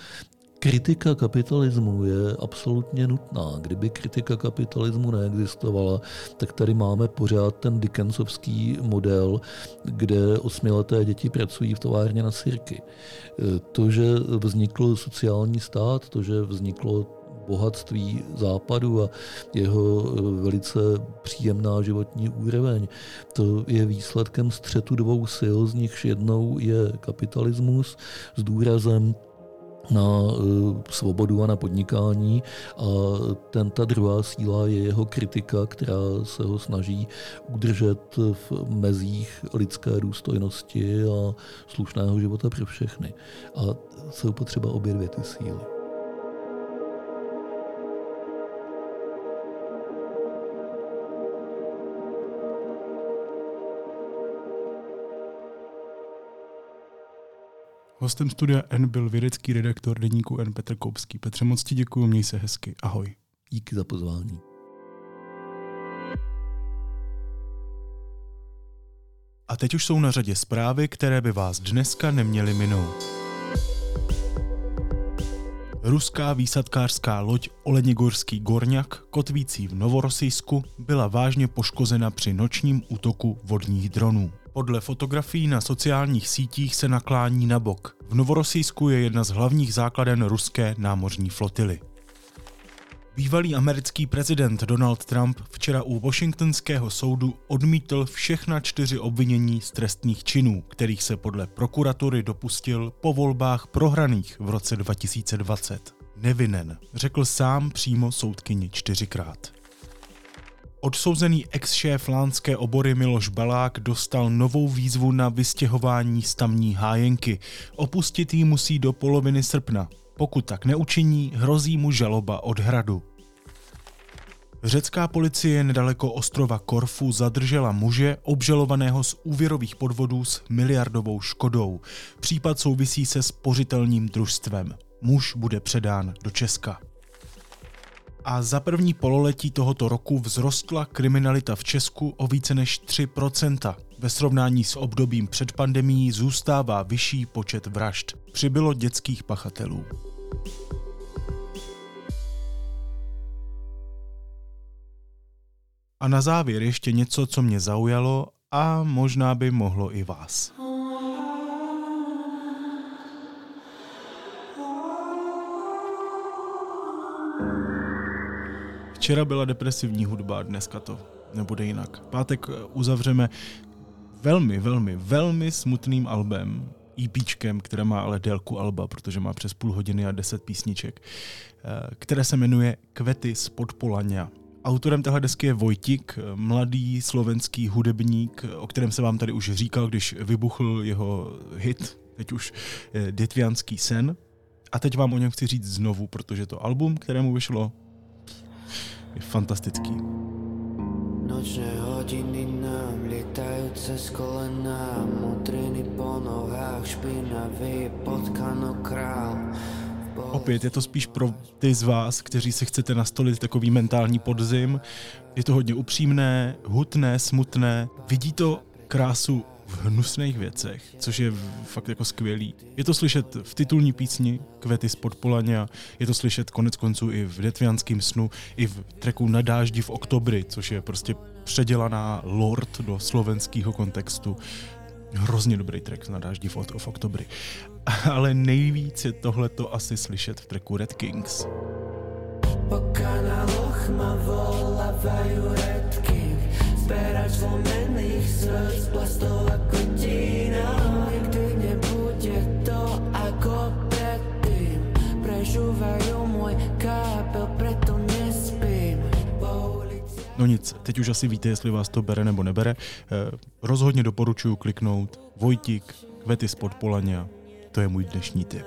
Kritika kapitalismu je absolutně nutná. Kdyby kritika kapitalismu neexistovala, tak tady máme pořád ten Dickensovský model, kde osmileté děti pracují v továrně na sirky. To, že vznikl sociální stát, to, že vzniklo bohatství západu a jeho velice příjemná životní úroveň. To je výsledkem střetu dvou sil, z nichž jednou je kapitalismus s důrazem na eh, svobodu a na podnikání a ten, ta druhá síla je jeho kritika, která se ho snaží udržet v mezích lidské důstojnosti a slušného života pro všechny. A jsou potřeba obě dvě ty síly. Hostem studia N byl vědecký redaktor deníku N Petr Koupský. Petře, moc ti děkuji, měj se hezky. Ahoj. Díky za pozvání. A teď už jsou na řadě zprávy, které by vás dneska neměly minout. Ruská výsadkářská loď Olenigorský Gorňak, kotvící v Novorosijsku, byla vážně poškozena při nočním útoku vodních dronů. Podle fotografií na sociálních sítích se naklání na bok. V Novorosijsku je jedna z hlavních základen ruské námořní flotily. Bývalý americký prezident Donald Trump včera u Washingtonského soudu odmítl všechna čtyři obvinění z trestných činů, kterých se podle prokuratury dopustil po volbách prohraných v roce 2020. Nevinen, řekl sám přímo soudkyni čtyřikrát. Odsouzený ex-šéf lánské obory Miloš Balák dostal novou výzvu na vystěhování z tamní hájenky. Opustit ji musí do poloviny srpna. Pokud tak neučiní, hrozí mu žaloba od hradu. Řecká policie nedaleko ostrova Korfu zadržela muže obžalovaného z úvěrových podvodů s miliardovou škodou. Případ souvisí se spořitelním družstvem. Muž bude předán do Česka. A za první pololetí tohoto roku vzrostla kriminalita v Česku o více než 3%. Ve srovnání s obdobím před pandemí zůstává vyšší počet vražd. Přibylo dětských pachatelů. A na závěr ještě něco, co mě zaujalo a možná by mohlo i vás. Včera byla depresivní hudba, dneska to nebude jinak. Pátek uzavřeme velmi, velmi, velmi smutným albem, EPčkem, které má ale délku alba, protože má přes půl hodiny a deset písniček, eh, které se jmenuje Kvety z Podpolania. Autorem téhle desky je Vojtik, mladý slovenský hudebník, o kterém se vám tady už říkal, když vybuchl jeho hit, teď už Dětvianský sen. A teď vám o něm chci říct znovu, protože to album, kterému vyšlo, je fantastický. Nočné hodiny nám lietajú cez kolena, mutriny po nohách, špinavý král. Opět je to spíš pro ty z vás, kteří si chcete nastolit takový mentální podzim. Je to hodně upřímné, hutné, smutné. Vidí to krásu v hnusných věcech, což je fakt jako skvělý. Je to slyšet v titulní písni Kvety z Podpolaně, je to slyšet konec konců i v Detvianském snu, i v treku Na dáždi v oktobri, což je prostě předělaná lord do slovenského kontextu. Hrozně dobrý track na dáždi v, v oktobri. Ale nejvíc je tohleto asi slyšet v tracku Red Kings. Poká na lochma volávajú Red Zberač zlomených srdc, plastová kotina Nikdy nebude to ako predtým Prežúvajú môj kápel, preto No nic, teď už asi víte, jestli vás to bere nebo nebere. Eh, rozhodně doporučuji kliknout Vojtik, Kvety z Podpolania. To je můj dnešní tip.